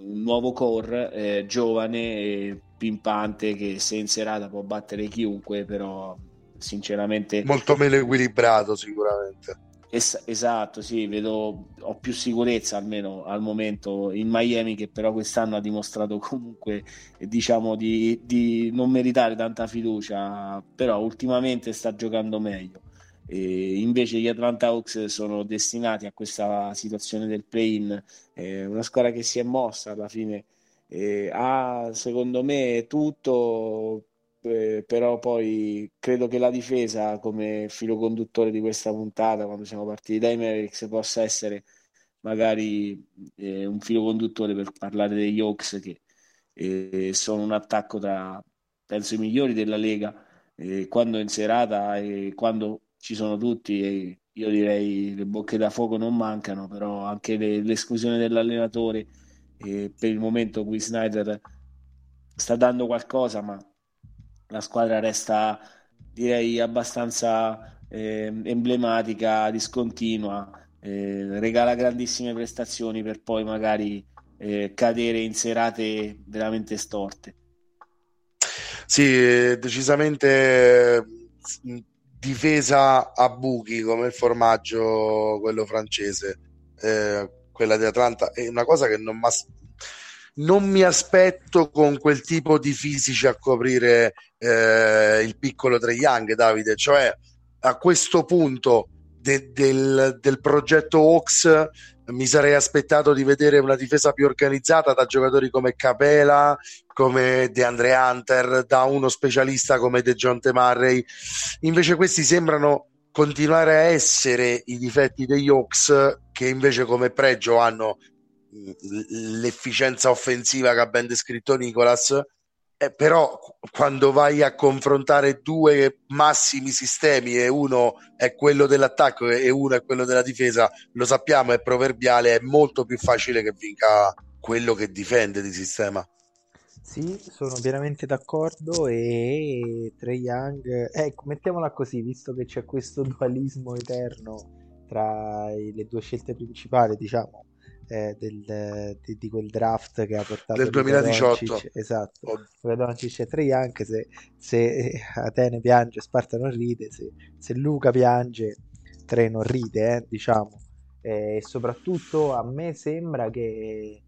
un nuovo core eh, giovane e pimpante che se in serata può battere chiunque, però sinceramente... Molto meno equilibrato sicuramente Es- esatto, sì, vedo, ho più sicurezza almeno al momento in Miami che però quest'anno ha dimostrato comunque diciamo di, di non meritare tanta fiducia, però ultimamente sta giocando meglio. E invece gli Atlanta Hawks sono destinati a questa situazione del play-in, eh, una squadra che si è mossa alla fine, eh, ha secondo me tutto eh, però poi credo che la difesa come filo conduttore di questa puntata, quando siamo partiti dai Mavericks, possa essere magari eh, un filo conduttore per parlare degli Hawks che eh, sono un attacco tra, penso, i migliori della Lega. quando in serata e quando ci sono tutti, io direi le bocche da fuoco non mancano, però anche le, l'esclusione dell'allenatore per il momento qui Snyder sta dando qualcosa, ma la squadra resta direi abbastanza eh, emblematica, discontinua, eh, regala grandissime prestazioni per poi magari eh, cadere in serate veramente storte. Sì, decisamente mm, difesa a buchi come il formaggio, quello francese, eh, quella di Atlanta, è una cosa che non non mi aspetto con quel tipo di fisici a coprire eh, il piccolo Trey Young, Davide. Cioè, a questo punto de- del, del progetto Hawks mi sarei aspettato di vedere una difesa più organizzata da giocatori come Capela, come DeAndre Hunter, da uno specialista come De John Murray. Invece questi sembrano continuare a essere i difetti degli Hawks che invece come pregio hanno l'efficienza offensiva che ha ben descritto Nicolas, eh, però quando vai a confrontare due massimi sistemi e uno è quello dell'attacco e uno è quello della difesa, lo sappiamo, è proverbiale, è molto più facile che vinca quello che difende di sistema. Sì, sono pienamente d'accordo e Trey Young, ecco, mettiamola così, visto che c'è questo dualismo eterno tra le due scelte principali, diciamo, eh, del, di, di, quel draft che ha portato del 2018 Doncic, esatto oh. Doncic e Trey anche se, se Atene piange Sparta non ride se, se Luca piange Tre non ride eh, diciamo e soprattutto a me sembra che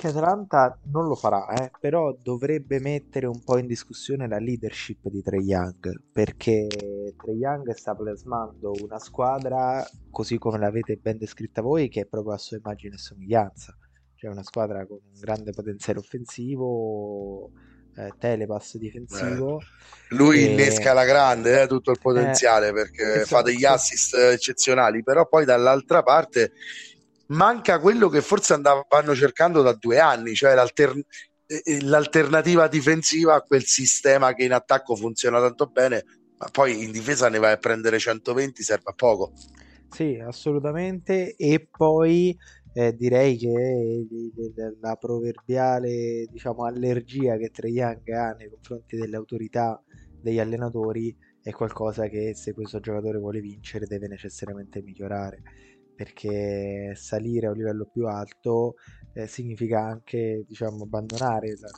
che Atalanta non lo farà, eh, però dovrebbe mettere un po' in discussione la leadership di Trey Young, perché Trey Young sta plasmando una squadra, così come l'avete ben descritta voi, che è proprio a sua immagine e somiglianza. Cioè una squadra con un grande potenziale offensivo, eh, telepass difensivo. Eh, lui e... innesca la grande, eh, tutto il potenziale, eh, perché esatto. fa degli assist eccezionali, però poi dall'altra parte manca quello che forse andavano cercando da due anni, cioè l'altern- eh, eh, l'alternativa difensiva a quel sistema che in attacco funziona tanto bene, ma poi in difesa ne vai a prendere 120, serve a poco. Sì, assolutamente. E poi eh, direi che la proverbiale diciamo, allergia che Trae Young ha nei confronti delle autorità degli allenatori è qualcosa che se questo giocatore vuole vincere deve necessariamente migliorare perché salire a un livello più alto eh, significa anche diciamo, abbandonare la,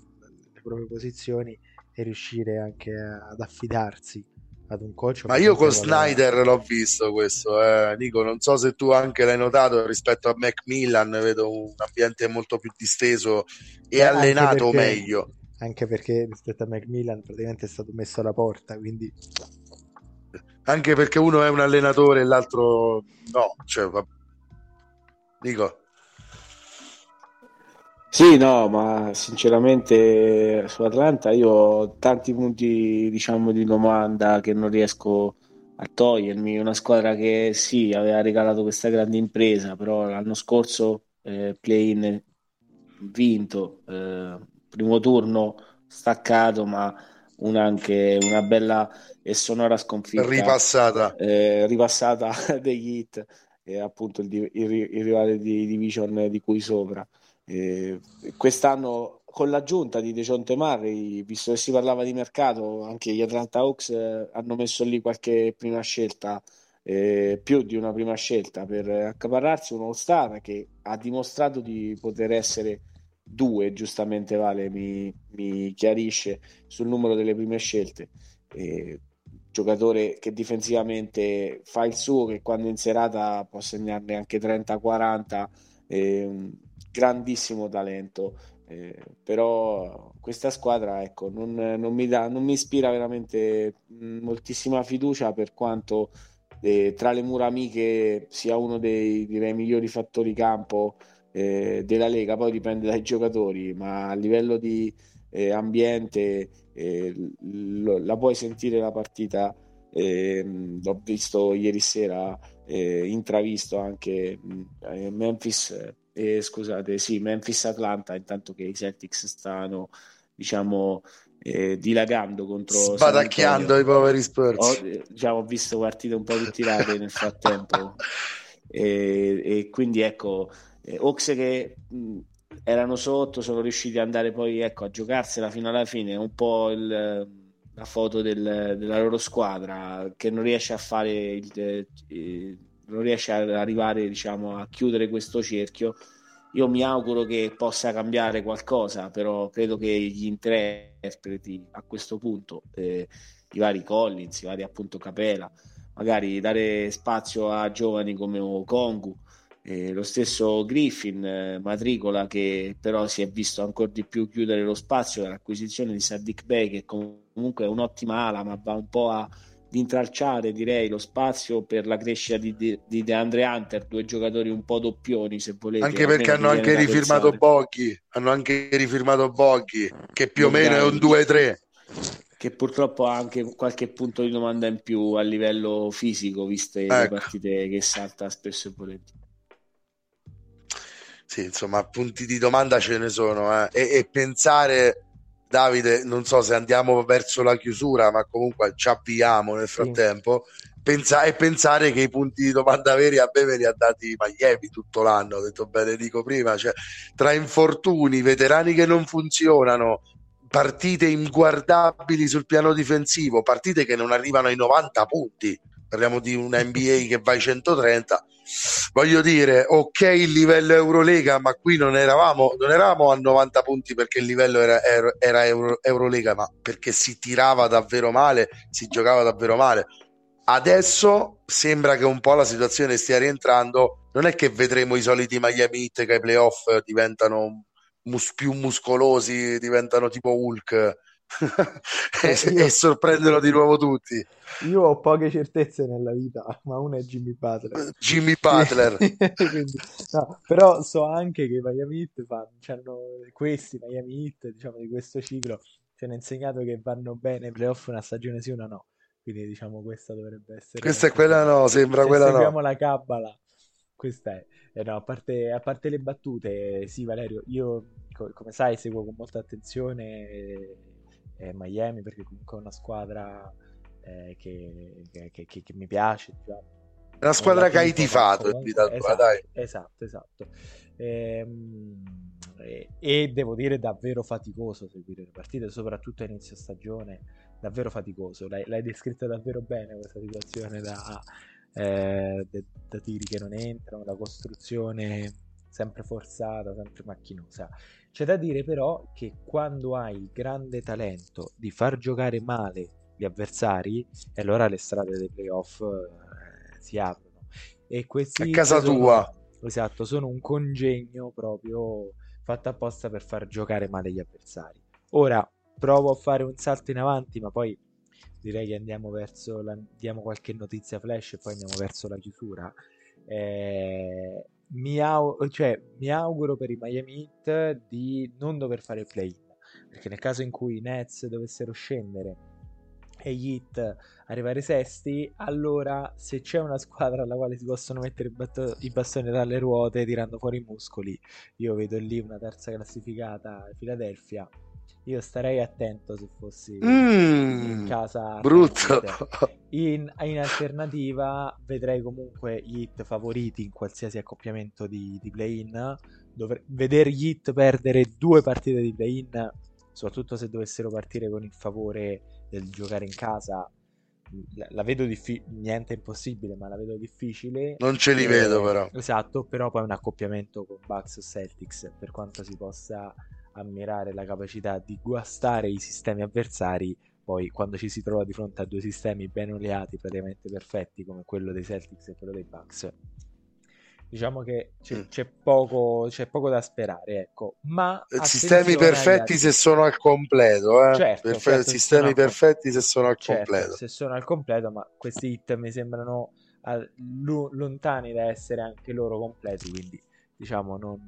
le proprie posizioni e riuscire anche ad affidarsi ad un coach. Ma io con Snyder l'ho visto questo, eh. Nico, non so se tu anche l'hai notato rispetto a Macmillan, vedo un ambiente molto più disteso e eh, allenato perché, meglio. Anche perché rispetto a Macmillan praticamente è stato messo alla porta, quindi anche perché uno è un allenatore e l'altro no. Cioè, Dico. Sì, no, ma sinceramente su Atlanta io ho tanti punti diciamo di domanda che non riesco a togliermi. Una squadra che sì, aveva regalato questa grande impresa, però l'anno scorso eh, play-in vinto, eh, primo turno staccato, ma una anche una bella e sonora sconfitta ripassata, eh, ripassata degli hit e appunto il, il, il, rivale di division di cui sopra eh, quest'anno con l'aggiunta di Dejonte Murray visto che si parlava di mercato anche gli Atlanta Hawks eh, hanno messo lì qualche prima scelta eh, più di una prima scelta per accaparrarsi un all-star che ha dimostrato di poter essere due, giustamente Vale mi, mi chiarisce sul numero delle prime scelte. Eh, giocatore che difensivamente fa il suo, che quando in serata può segnarne anche 30-40, eh, grandissimo talento. Eh, però questa squadra ecco, non, non, mi dà, non mi ispira veramente moltissima fiducia per quanto eh, tra le mura amiche sia uno dei direi, migliori fattori campo eh, della Lega, poi dipende dai giocatori, ma a livello di eh, ambiente eh, la puoi sentire la partita. Ehm, l'ho visto ieri sera, eh, intravisto anche eh, Memphis, scusate, sì, Memphis-Atlanta, intanto che i Celtics stanno diciamo eh, dilagando contro spadacchiando i poveri Spurs ho, diciamo, ho visto partite un po' ritirate nel frattempo e, e, quindi ecco eh, Ox che mh, erano sotto sono riusciti ad andare poi ecco, a giocarsela fino alla fine un po' il, la foto del, della loro squadra che non riesce a fare il, eh, non riesce ad arrivare diciamo a chiudere questo cerchio. Io mi auguro che possa cambiare qualcosa, però credo che gli interpreti a questo punto, eh, i vari Collins, i vari appunto Capela, magari dare spazio a giovani come Kongu, eh, lo stesso Griffin, eh, matricola che però si è visto ancora di più chiudere lo spazio dall'acquisizione di Sadiq Bey che comunque è un'ottima ala ma va un po' a intralciare direi lo spazio per la crescita di, di, di DeAndre Hunter, due giocatori un po' doppioni se volete. Anche perché hanno anche rifirmato Boghi, hanno anche rifirmato Boghi, che più o meno è un 2-3. Che purtroppo ha anche qualche punto di domanda in più a livello fisico, viste ecco. le partite che salta spesso e volentieri. Sì, insomma, punti di domanda ce ne sono. Eh. E, e pensare Davide, non so se andiamo verso la chiusura, ma comunque ci avviamo nel frattempo. Sì. Pensa- e pensare che i punti di domanda veri a me li ha dati Miami tutto l'anno, ho detto bene, dico prima, cioè, tra infortuni, veterani che non funzionano, partite inguardabili sul piano difensivo, partite che non arrivano ai 90 punti, parliamo di una NBA che va ai 130 voglio dire, ok il livello Eurolega, ma qui non eravamo, non eravamo a 90 punti perché il livello era, era, Euro, Eurolega, ma perché si tirava davvero male, si giocava davvero male. Adesso sembra che un po' la situazione stia rientrando. Non è che vedremo i soliti Miami Heat che ai playoff diventano mus- più muscolosi, diventano tipo Hulk e, io... e sorprendono di nuovo tutti. Io ho poche certezze nella vita, ma una è Jimmy Butler. Jimmy Butler. Quindi, no, però so anche che i Miami Heat fanno, cioè questi Miami Heat, diciamo, di questo ciclo, ci hanno insegnato che vanno bene ai playoff una stagione sì, una no. Quindi diciamo questa dovrebbe essere... Questa è quella no, sembra quella no. seguiamo la cabala, questa è. Eh no, a parte, a parte le battute, sì Valerio, io come sai seguo con molta attenzione eh, Miami perché comunque è una squadra eh, che, che, che, che, mi piace. Diciamo. Una squadra che hai tifato, comunque, esatto, esatto, esatto. Ehm, e, e, devo dire davvero faticoso seguire le partite, soprattutto a inizio stagione, davvero faticoso. L'hai, l'hai descritta davvero bene questa situazione da, eh, da tiri che non entrano, da costruzione sempre forzata, sempre macchinosa. C'è da dire però che quando hai il grande talento di far giocare male gli avversari, allora le strade dei playoff eh, si aprono. E questi a casa sono, tua. Esatto, sono un congegno proprio fatto apposta per far giocare male gli avversari. Ora provo a fare un salto in avanti, ma poi direi che andiamo verso la, diamo qualche notizia flash e poi andiamo verso la chiusura. Eh, mi, au- cioè, mi auguro per i Miami Heat di non dover fare play-in, perché nel caso in cui i Nets dovessero scendere e gli Heat arrivare sesti, allora se c'è una squadra alla quale si possono mettere i, bat- i bastoni dalle ruote tirando fuori i muscoli, io vedo lì una terza classificata, Philadelphia, io starei attento se fossi mm, in casa. Brutto. In, in, alternativa vedrei comunque gli hit favoriti in qualsiasi accoppiamento di, di play-in. Dovre- vedere gli hit perdere due partite di play-in, soprattutto se dovessero partire con il favore del giocare in casa, la, la vedo difficile, niente impossibile, ma la vedo difficile. Non ce li e, vedo però. Esatto, però poi un accoppiamento con Bucks o Celtics, per quanto si possa ammirare la capacità di guastare i sistemi avversari, poi quando ci si trova di fronte a due sistemi ben oleati, praticamente perfetti come quello dei Celtics e quello dei Bucks, diciamo che c'è, mm. c'è, poco, c'è poco, da sperare, ecco. Ma sistemi perfetti se sono al completo, eh? certo, Perfe- certo, sistemi se perfetti se sono al certo, completo. Se sono al completo, ma questi hit mi sembrano al, lontani da essere anche loro completi, quindi diciamo non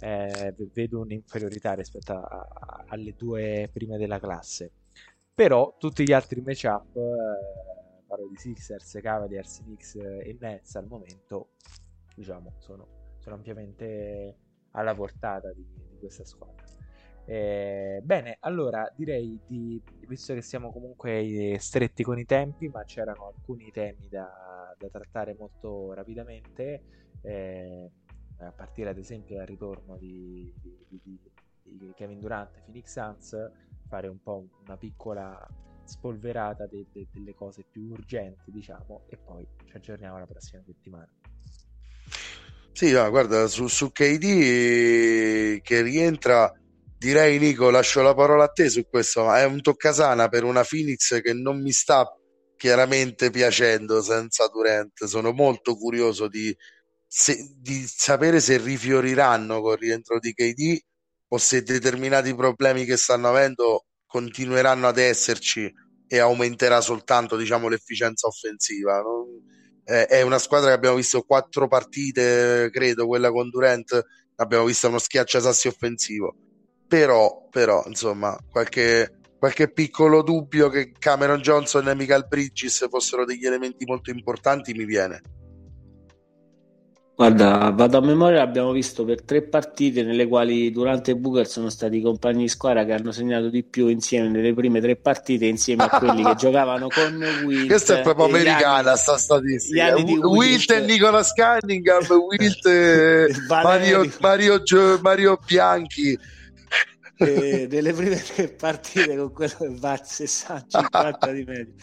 eh, vedo un'inferiorità rispetto a, a, alle due prime della classe. Però tutti gli altri matchup, eh, parlo di Sixers, Cavaliers, Knicks e Nets al momento diciamo, sono, sono ampiamente alla portata di, di questa squadra. Eh, bene, allora direi di, visto che siamo comunque stretti con i tempi, ma c'erano alcuni temi da, da trattare molto rapidamente, eh, a partire ad esempio dal ritorno di, di, di Kevin Durant e Phoenix Suns, fare un po' una piccola spolverata de, de, delle cose più urgenti, diciamo, e poi ci aggiorniamo la prossima settimana. Sì, no, guarda, su, su KD che rientra, direi Nico, lascio la parola a te su questo, è un toccasana per una Phoenix che non mi sta chiaramente piacendo senza Durant, sono molto curioso di, se, di sapere se rifioriranno col rientro di KD o se determinati problemi che stanno avendo continueranno ad esserci e aumenterà soltanto diciamo, l'efficienza offensiva. Eh, è una squadra che abbiamo visto quattro partite, credo, quella con Durant, abbiamo visto uno schiacciasassi offensivo. Però, però, insomma, qualche, qualche piccolo dubbio che Cameron Johnson e Michael Bridges fossero degli elementi molto importanti mi viene. Guarda, vado a memoria, abbiamo visto per tre partite nelle quali durante Booker sono stati i compagni di squadra che hanno segnato di più insieme nelle prime tre partite insieme a quelli che giocavano con Wilt. Questa è proprio americana, sta statistica. Wilt, Wilt e Nicolas Cunningham, Wilt e Mario, Mario, Mario Bianchi. E nelle prime tre partite con quello che va 60-50 di media.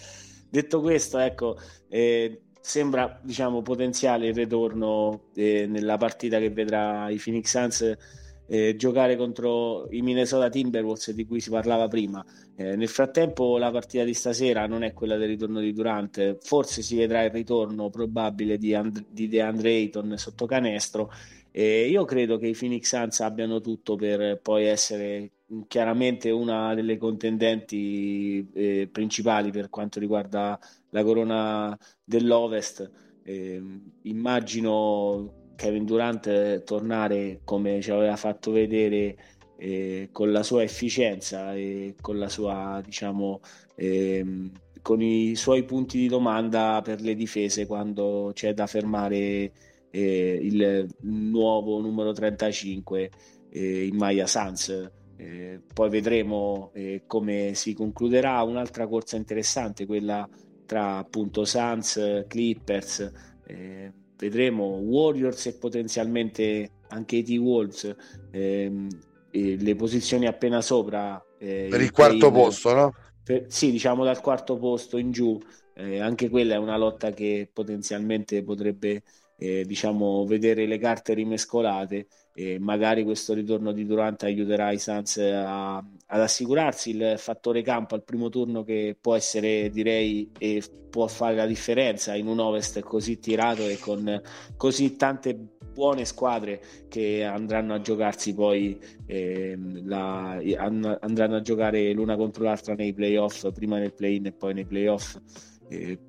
Detto questo, ecco... Eh, sembra diciamo potenziale il ritorno eh, nella partita che vedrà i Phoenix Suns eh, giocare contro i Minnesota Timberwolves di cui si parlava prima. Eh, nel frattempo la partita di stasera non è quella del ritorno di Durant, forse si vedrà il ritorno probabile di, And- di DeAndre Ayton sotto canestro. Io credo che i Phoenix Suns abbiano tutto per poi essere chiaramente una delle contendenti eh, principali per quanto riguarda la corona dell'Ovest. Eh, immagino Kevin Durant tornare come ci aveva fatto vedere eh, con la sua efficienza e con la sua diciamo ehm, con i suoi punti di domanda per le difese quando c'è da fermare eh, il nuovo numero 35 eh, in Maya Sans eh, poi vedremo eh, come si concluderà un'altra corsa interessante, quella tra appunto Suns, Clippers, eh, vedremo Warriors e potenzialmente anche i T-Wolves, ehm, le posizioni appena sopra. Eh, per il, quarto posto, no? Per, sì, diciamo dal quarto posto in giù, anche quella è una lotta che potenzialmente potrebbe eh, diciamo, vedere le carte rimescolate e magari questo ritorno di Durant aiuterà i Suns a, ad assicurarsi il fattore campo al primo turno che può essere direi e può fare la differenza in un Ovest così tirato e con così tante buone squadre che andranno a giocarsi poi eh, la, andranno a giocare l'una contro l'altra nei playoff prima nel play-in e poi nei playoff eh,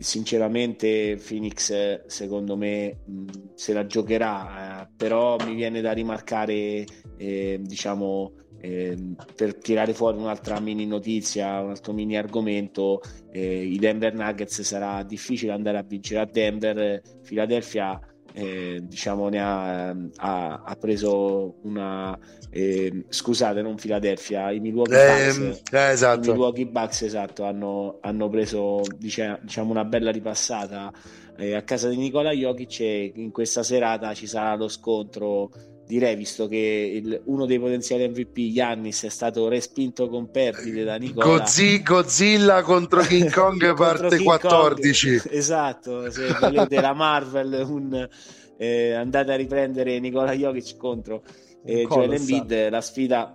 sinceramente Phoenix secondo me mh, se la giocherà eh, però mi viene da rimarcare eh, diciamo eh, per tirare fuori un'altra mini notizia un altro mini argomento eh, i Denver Nuggets sarà difficile andare a vincere a Denver Philadelphia eh, diciamo ne ha, ha, ha preso una eh, scusate non Philadelphia i Milwaukee eh, Bucks, eh, esatto. i Milwaukee Bucks esatto hanno, hanno preso diciamo una bella ripassata eh, a casa di Nicola Jokic e in questa serata ci sarà lo scontro direi visto che il, uno dei potenziali MVP Yannis è stato respinto con perdite da Nicola Godzilla, Godzilla contro King Kong contro parte King 14 Kong. esatto se volete la Marvel un, eh, andate a riprendere Nicola Jokic contro eh, Joel Embiid la sfida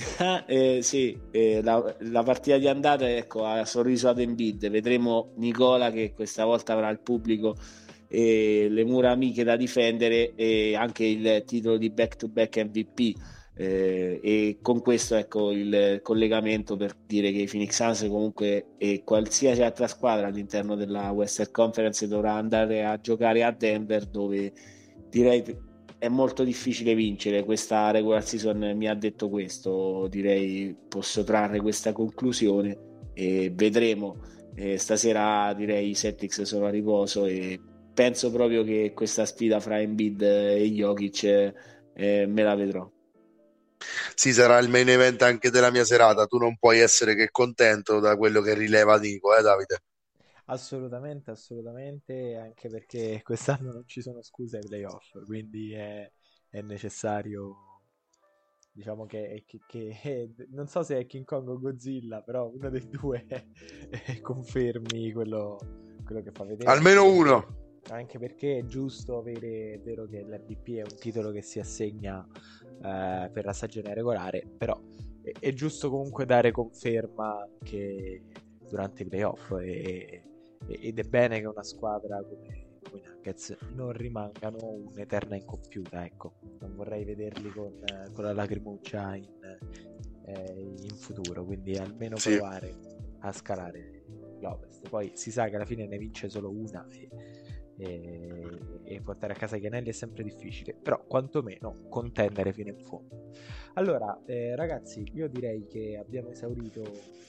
eh, sì, eh, la, la, partita di andata ecco, ha sorriso ad Embiid. Vedremo Nicola che questa volta avrà il pubblico e le mura amiche da difendere e anche il titolo di back to back MVP. Eh, e con questo ecco il collegamento per dire che i Phoenix Suns comunque e qualsiasi altra squadra all'interno della Western Conference dovrà andare a giocare a Denver dove direi è molto difficile vincere questa regular season mi ha detto questo direi posso trarre questa conclusione e vedremo eh, stasera direi i Celtics sono a riposo e penso proprio che questa sfida fra Embiid e Jokic eh, me la vedrò sì, sarà il main event anche della mia serata. Tu non puoi essere che contento da quello che rileva Nico, eh, Davide? Assolutamente, assolutamente, anche perché quest'anno non ci sono scuse ai playoff, quindi è, è necessario, diciamo che, che, che, non so se è King Kong o Godzilla, però uno dei due confermi quello, quello che fa vedere. Almeno uno! Anche perché è giusto avere, è vero che l'MVP è un titolo che si assegna eh, per la stagione regolare, però è, è, giusto comunque dare conferma anche durante i playoff e, ed è bene che una squadra come, come i Nuggets non rimangano un'eterna incompiuta, ecco, non vorrei vederli con, con la lacrimuccia in, eh, in, futuro, quindi almeno sì. provare a scalare l'Ovest. Poi si sa che alla fine ne vince solo una e, e, e portare a casa gli anelli è sempre difficile, però quantomeno contendere fino in fondo. Allora, eh, ragazzi, io direi che abbiamo esaurito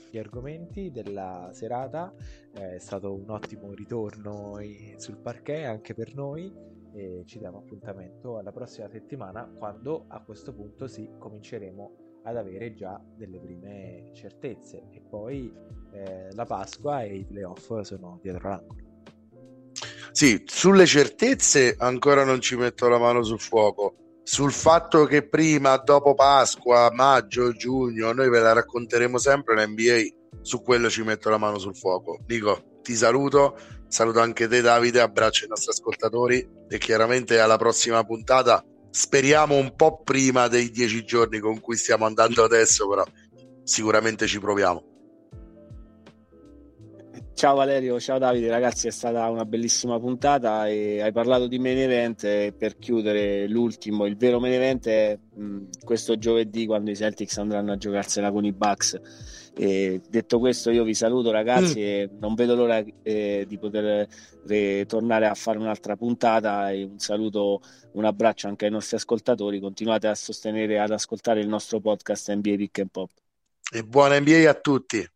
gli argomenti della serata, eh, è stato un ottimo ritorno sul parquet anche per noi e ci diamo appuntamento alla prossima settimana quando a questo punto sì cominceremo ad avere già delle prime certezze e poi eh, la Pasqua e i playoff sono dietro l'angolo. Sì, sulle certezze ancora non ci metto la mano sul fuoco. Sul fatto che prima, dopo Pasqua, maggio, giugno, noi ve la racconteremo sempre l'NBA, su quello ci metto la mano sul fuoco. Dico, ti saluto, saluto anche te Davide, abbraccio i nostri ascoltatori e chiaramente alla prossima puntata. Speriamo un po' prima dei dieci giorni con cui stiamo andando adesso, però sicuramente ci proviamo. Ciao Valerio, ciao Davide, ragazzi, è stata una bellissima puntata e hai parlato di main event e per chiudere l'ultimo, il vero main event è mh, questo giovedì quando i Celtics andranno a giocarsela con i Bucks. E detto questo io vi saluto ragazzi mm. e non vedo l'ora eh, di poter tornare a fare un'altra puntata e un saluto, un abbraccio anche ai nostri ascoltatori, continuate a sostenere, ad ascoltare il nostro podcast NBA Pick and Pop. E buona NBA a tutti!